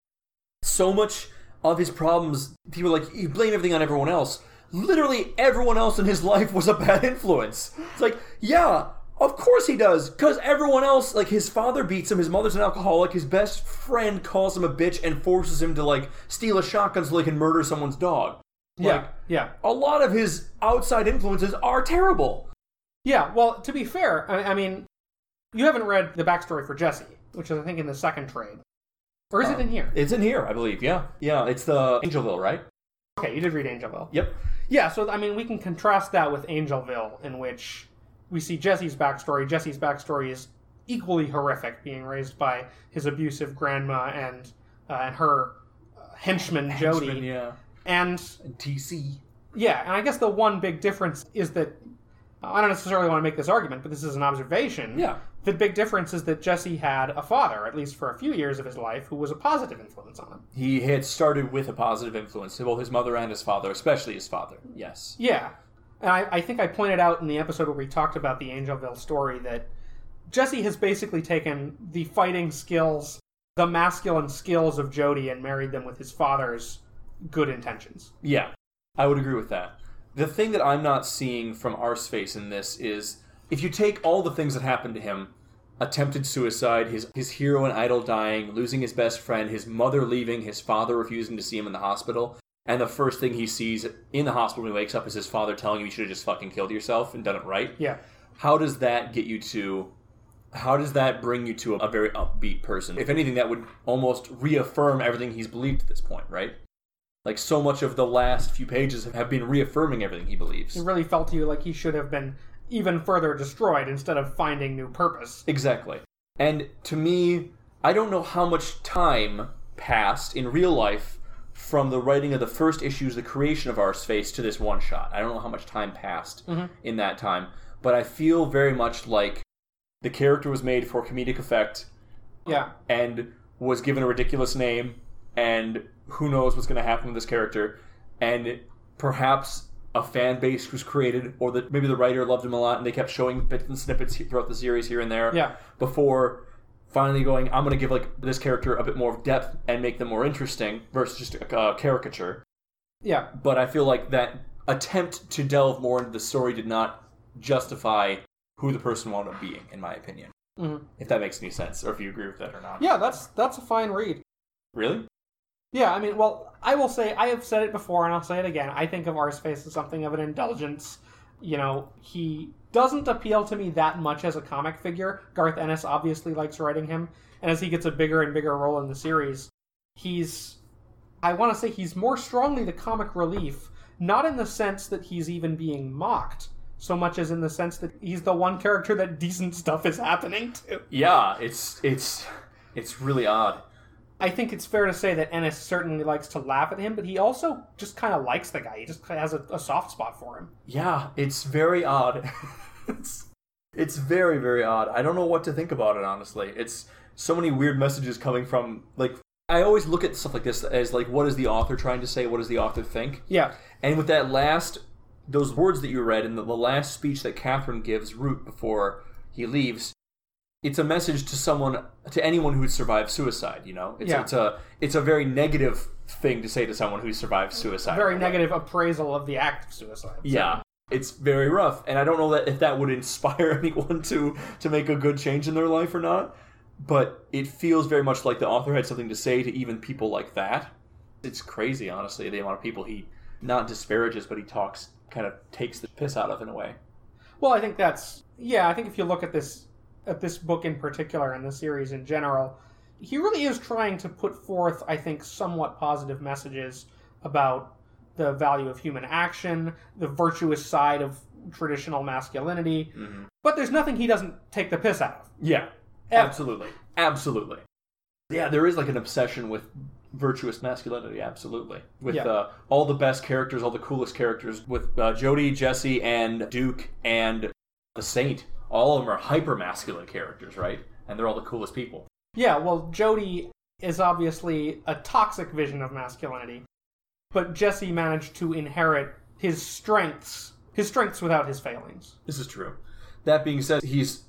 so much of his problems, people like you blame everything on everyone else. Literally everyone else in his life was a bad influence. It's like, yeah, of course he does, because everyone else, like his father beats him, his mother's an alcoholic, his best friend calls him a bitch and forces him to like steal a shotgun so he can murder someone's dog. Like, yeah. a lot of his outside influences are terrible. Yeah, well, to be fair, I, I mean, you haven't read the backstory for Jesse, which is, I think, in the second trade. Or is it in here? It's in here, I believe. Yeah, yeah. It's the Angelville, right? Okay, you did read Angelville. Yep. Yeah, so I mean, we can contrast that with Angelville, in which we see Jesse's backstory. Jesse's backstory is equally horrific, being raised by his abusive grandma and uh, and her uh, henchman Jody. Yeah. And TC. yeah, and I guess the one big difference is that I don't necessarily want to make this argument, but this is an observation. Yeah. The big difference is that Jesse had a father, at least for a few years of his life, who was a positive influence on him. He had started with a positive influence both his mother and his father, especially his father. Yes. Yeah. And I, I think I pointed out in the episode where we talked about the Angelville story that Jesse has basically taken the fighting skills, the masculine skills of Jody, and married them with his father's good intentions. Yeah, I would agree with that. The thing that I'm not seeing from Arseface in this is if you take all the things that happened to him attempted suicide, his, his hero and idol dying, losing his best friend, his mother leaving, his father refusing to see him in the hospital, and the first thing he sees in the hospital when he wakes up is his father telling him you should have just fucking killed yourself and done it right. Yeah. how does that get you to how does that bring you to a, a very upbeat person if anything that would almost reaffirm everything he's believed at this point right like so much of the last few pages have been reaffirming everything he believes It really felt to you like he should have been even further destroyed instead of finding new purpose. exactly and to me i don't know how much time passed in real life from the writing of the first issues the creation of Arseface to this one shot i don't know how much time passed mm-hmm. in that time but I feel very much like the character was made for comedic effect Yeah. and was given a ridiculous name, and who knows what's going to happen with this character, and perhaps a fan base was created, or that maybe the writer loved him a lot, and they kept showing bits and snippets throughout the series here and there. Yeah. Before finally going, I'm going to give like this character a bit more depth and make them more interesting versus just a uh, caricature. Yeah. But I feel like that attempt to delve more into the story did not justify who the person wound up being, in my opinion. Mhm. If that makes any sense, or if you agree with that or not. Yeah, that's that's a fine read. Really? Yeah, I mean, well, I will say I have said it before, and I'll say it again. I think of Arseface as something of an indulgence. You know, he doesn't appeal to me that much as a comic figure. Garth Ennis obviously likes writing him, and as he gets a bigger and bigger role in the series, he's. I want to say he's more strongly the comic relief, not in the sense that he's even being mocked, so much as in the sense that he's the one character that decent stuff is happening to. Yeah, it's it's it's really odd. I think it's fair to say that Ennis certainly likes to laugh at him, but he also just kind of likes the guy. He just has a, a soft spot for him. Yeah, it's very odd. it's it's very very odd. I don't know what to think about it honestly. It's so many weird messages coming from like I always look at stuff like this as like what is the author trying to say? What does the author think? Yeah, And with that last, those words that you read in the, the last speech that Catherine gives Root before he leaves, it's a message to someone, to anyone who's survived suicide. You know, it's, Yeah. it's a it's a very negative thing to say to someone who's survived suicide. very negative appraisal of the act of suicide. Yeah, it's very rough, and I don't know that if that would inspire anyone to to make a good change in their life or not. But it feels very much like the author had something to say to even people like that. It's crazy, honestly, the amount of people he not disparages, but he talks, kind of takes the piss out of in a way. Well, I think that's yeah. I think if you look at this at this book in particular and the series in general, he really is trying to put forth, I think, somewhat positive messages about the value of human action, the virtuous side of traditional masculinity. But there's nothing he doesn't take the piss out of. Yeah, absolutely, absolutely. Yeah, there is like an obsession with virtuous masculinity. Absolutely, with Yeah. uh, all the best characters, all the coolest characters, with uh, Jody, Jesse, and Duke, and the Saint. All of them are hyper masculine characters, right? And they're all the coolest people. Yeah, well, Jody is obviously a toxic vision of masculinity, but Jesse managed to inherit his strengths, his strengths without his failings. This is true. That being said, he's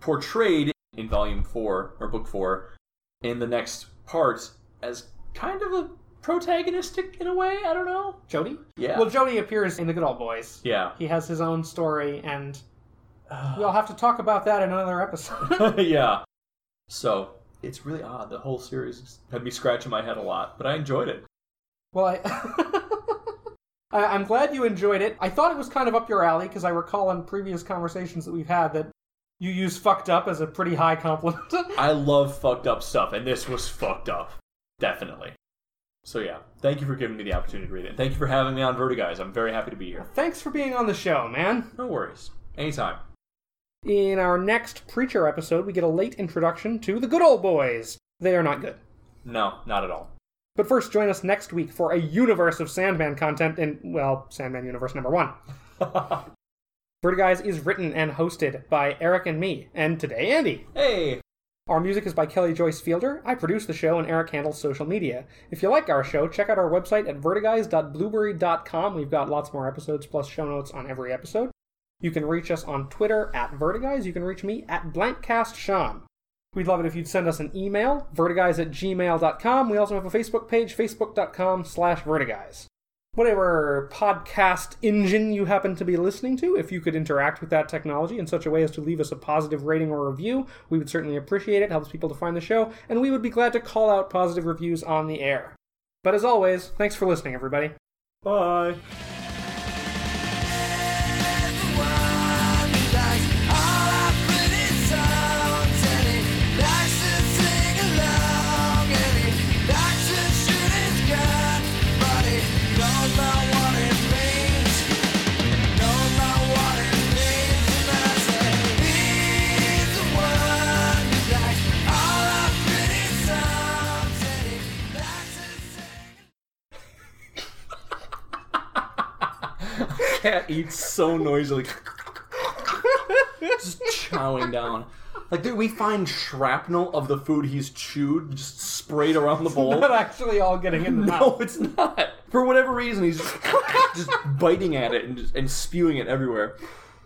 portrayed in Volume Four or Book Four in the next part as kind of a protagonistic in a way. I don't know. Jody? Yeah. Well, Jody appears in The Good Old Boys. Yeah. He has his own story, and we'll have to talk about that in another episode. yeah. So it's really odd. The whole series had me scratching my head a lot, but I enjoyed it. well, I. I- I'm glad you enjoyed it. I thought it was kind of up your alley because I recall in previous conversations that we've had that you use fucked up as a pretty high compliment. I love fucked up stuff, and this was fucked up. Definitely. So yeah, thank you for giving me the opportunity to read it. Thank you for having me on Vertiguys. I'm very happy to be here. Thanks for being on the show, man. No worries. Anytime. In our next Preacher episode, we get a late introduction to the Good Old Boys. They are not good. No, not at all. But first, join us next week for a universe of Sandman content in, well, Sandman Universe number one. Vertiguys is written and hosted by Eric and me, and today, Andy. hey, Our music is by Kelly Joyce Fielder. I produce the show, and Eric handles social media. If you like our show, check out our website at vertiguys.blubrry.com. We've got lots more episodes plus show notes on every episode. You can reach us on Twitter at Vertiguys. You can reach me at BlankCastSean. We'd love it if you'd send us an email, vertiguys at gmail.com. We also have a Facebook page, facebook.com slash vertiguys. Whatever podcast engine you happen to be listening to, if you could interact with that technology in such a way as to leave us a positive rating or review, we would certainly appreciate it. Helps people to find the show, and we would be glad to call out positive reviews on the air. But as always, thanks for listening, everybody. bye. Cat eats so noisily. just chowing down. Like, dude, we find shrapnel of the food he's chewed just sprayed around the bowl. Not actually all getting in the No, mouth. it's not. For whatever reason, he's just, just biting at it and, just, and spewing it everywhere.